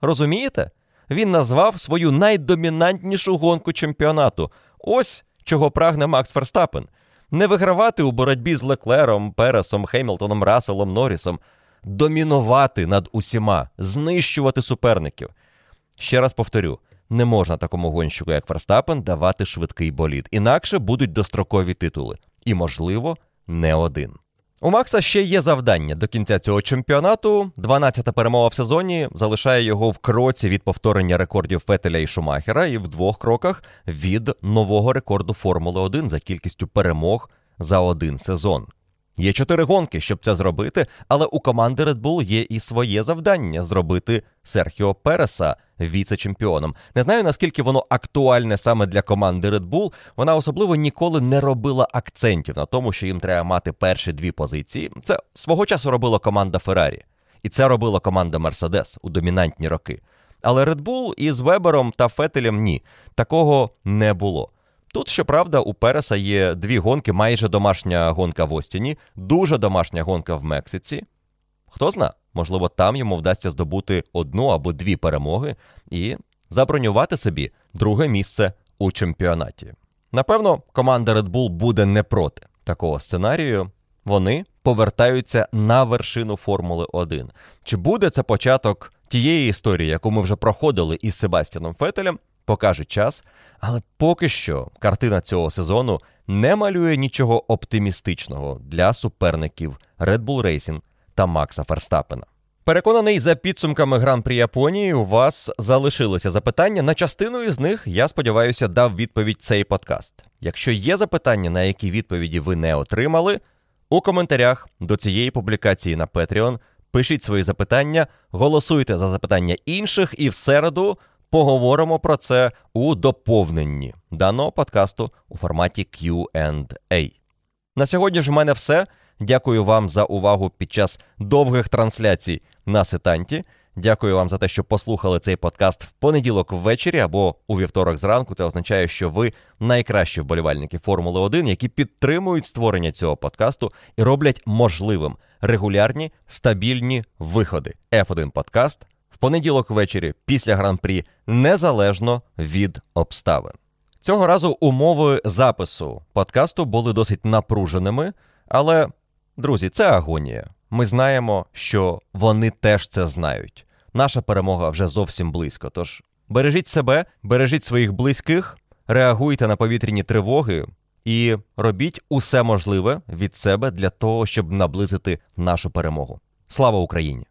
Розумієте? Він назвав свою найдомінантнішу гонку чемпіонату. Ось чого прагне Макс Ферстапен. Не вигравати у боротьбі з Леклером, Пересом, Хеймлтоном, Расселом, Норрісом, домінувати над усіма, знищувати суперників. Ще раз повторю: не можна такому гонщику, як Ферстапен, давати швидкий болід. Інакше будуть дострокові титули і, можливо, не один. У Макса ще є завдання до кінця цього чемпіонату. 12-та перемога в сезоні залишає його в кроці від повторення рекордів Фетеля і Шумахера, і в двох кроках від нового рекорду Формули 1 за кількістю перемог за один сезон. Є чотири гонки, щоб це зробити, але у команди Red Bull є і своє завдання зробити Серхіо Переса віце-чемпіоном. Не знаю наскільки воно актуальне саме для команди Red Bull. Вона особливо ніколи не робила акцентів на тому, що їм треба мати перші дві позиції. Це свого часу робила команда Феррарі, і це робила команда Мерседес у домінантні роки. Але Red Bull із Вебером та Фетелем ні, такого не було. Тут, щоправда, у Переса є дві гонки, майже домашня гонка в Остіні, дуже домашня гонка в Мексиці. Хто зна, можливо, там йому вдасться здобути одну або дві перемоги і забронювати собі друге місце у чемпіонаті. Напевно, команда Red Bull буде не проти такого сценарію. Вони повертаються на вершину Формули 1. Чи буде це початок тієї історії, яку ми вже проходили із Себастьяном Фетелем? покаже час, але поки що картина цього сезону не малює нічого оптимістичного для суперників Red Bull Racing та Макса Ферстапена. Переконаний за підсумками гран-прі Японії, у вас залишилося запитання. На частину із них, я сподіваюся, дав відповідь цей подкаст. Якщо є запитання, на які відповіді ви не отримали, у коментарях до цієї публікації на Patreon пишіть свої запитання, голосуйте за запитання інших, і в середу Поговоримо про це у доповненні даного подкасту у форматі Q&A. На сьогодні ж в мене все. Дякую вам за увагу під час довгих трансляцій на сетанті. Дякую вам за те, що послухали цей подкаст в понеділок ввечері або у вівторок зранку. Це означає, що ви найкращі вболівальники Формули 1, які підтримують створення цього подкасту і роблять можливим регулярні стабільні виходи. F1 подкаст в понеділок ввечері після гран-прі незалежно від обставин. Цього разу умови запису подкасту були досить напруженими, але, друзі, це агонія. Ми знаємо, що вони теж це знають. Наша перемога вже зовсім близько. Тож бережіть себе, бережіть своїх близьких, реагуйте на повітряні тривоги і робіть усе можливе від себе для того, щоб наблизити нашу перемогу. Слава Україні!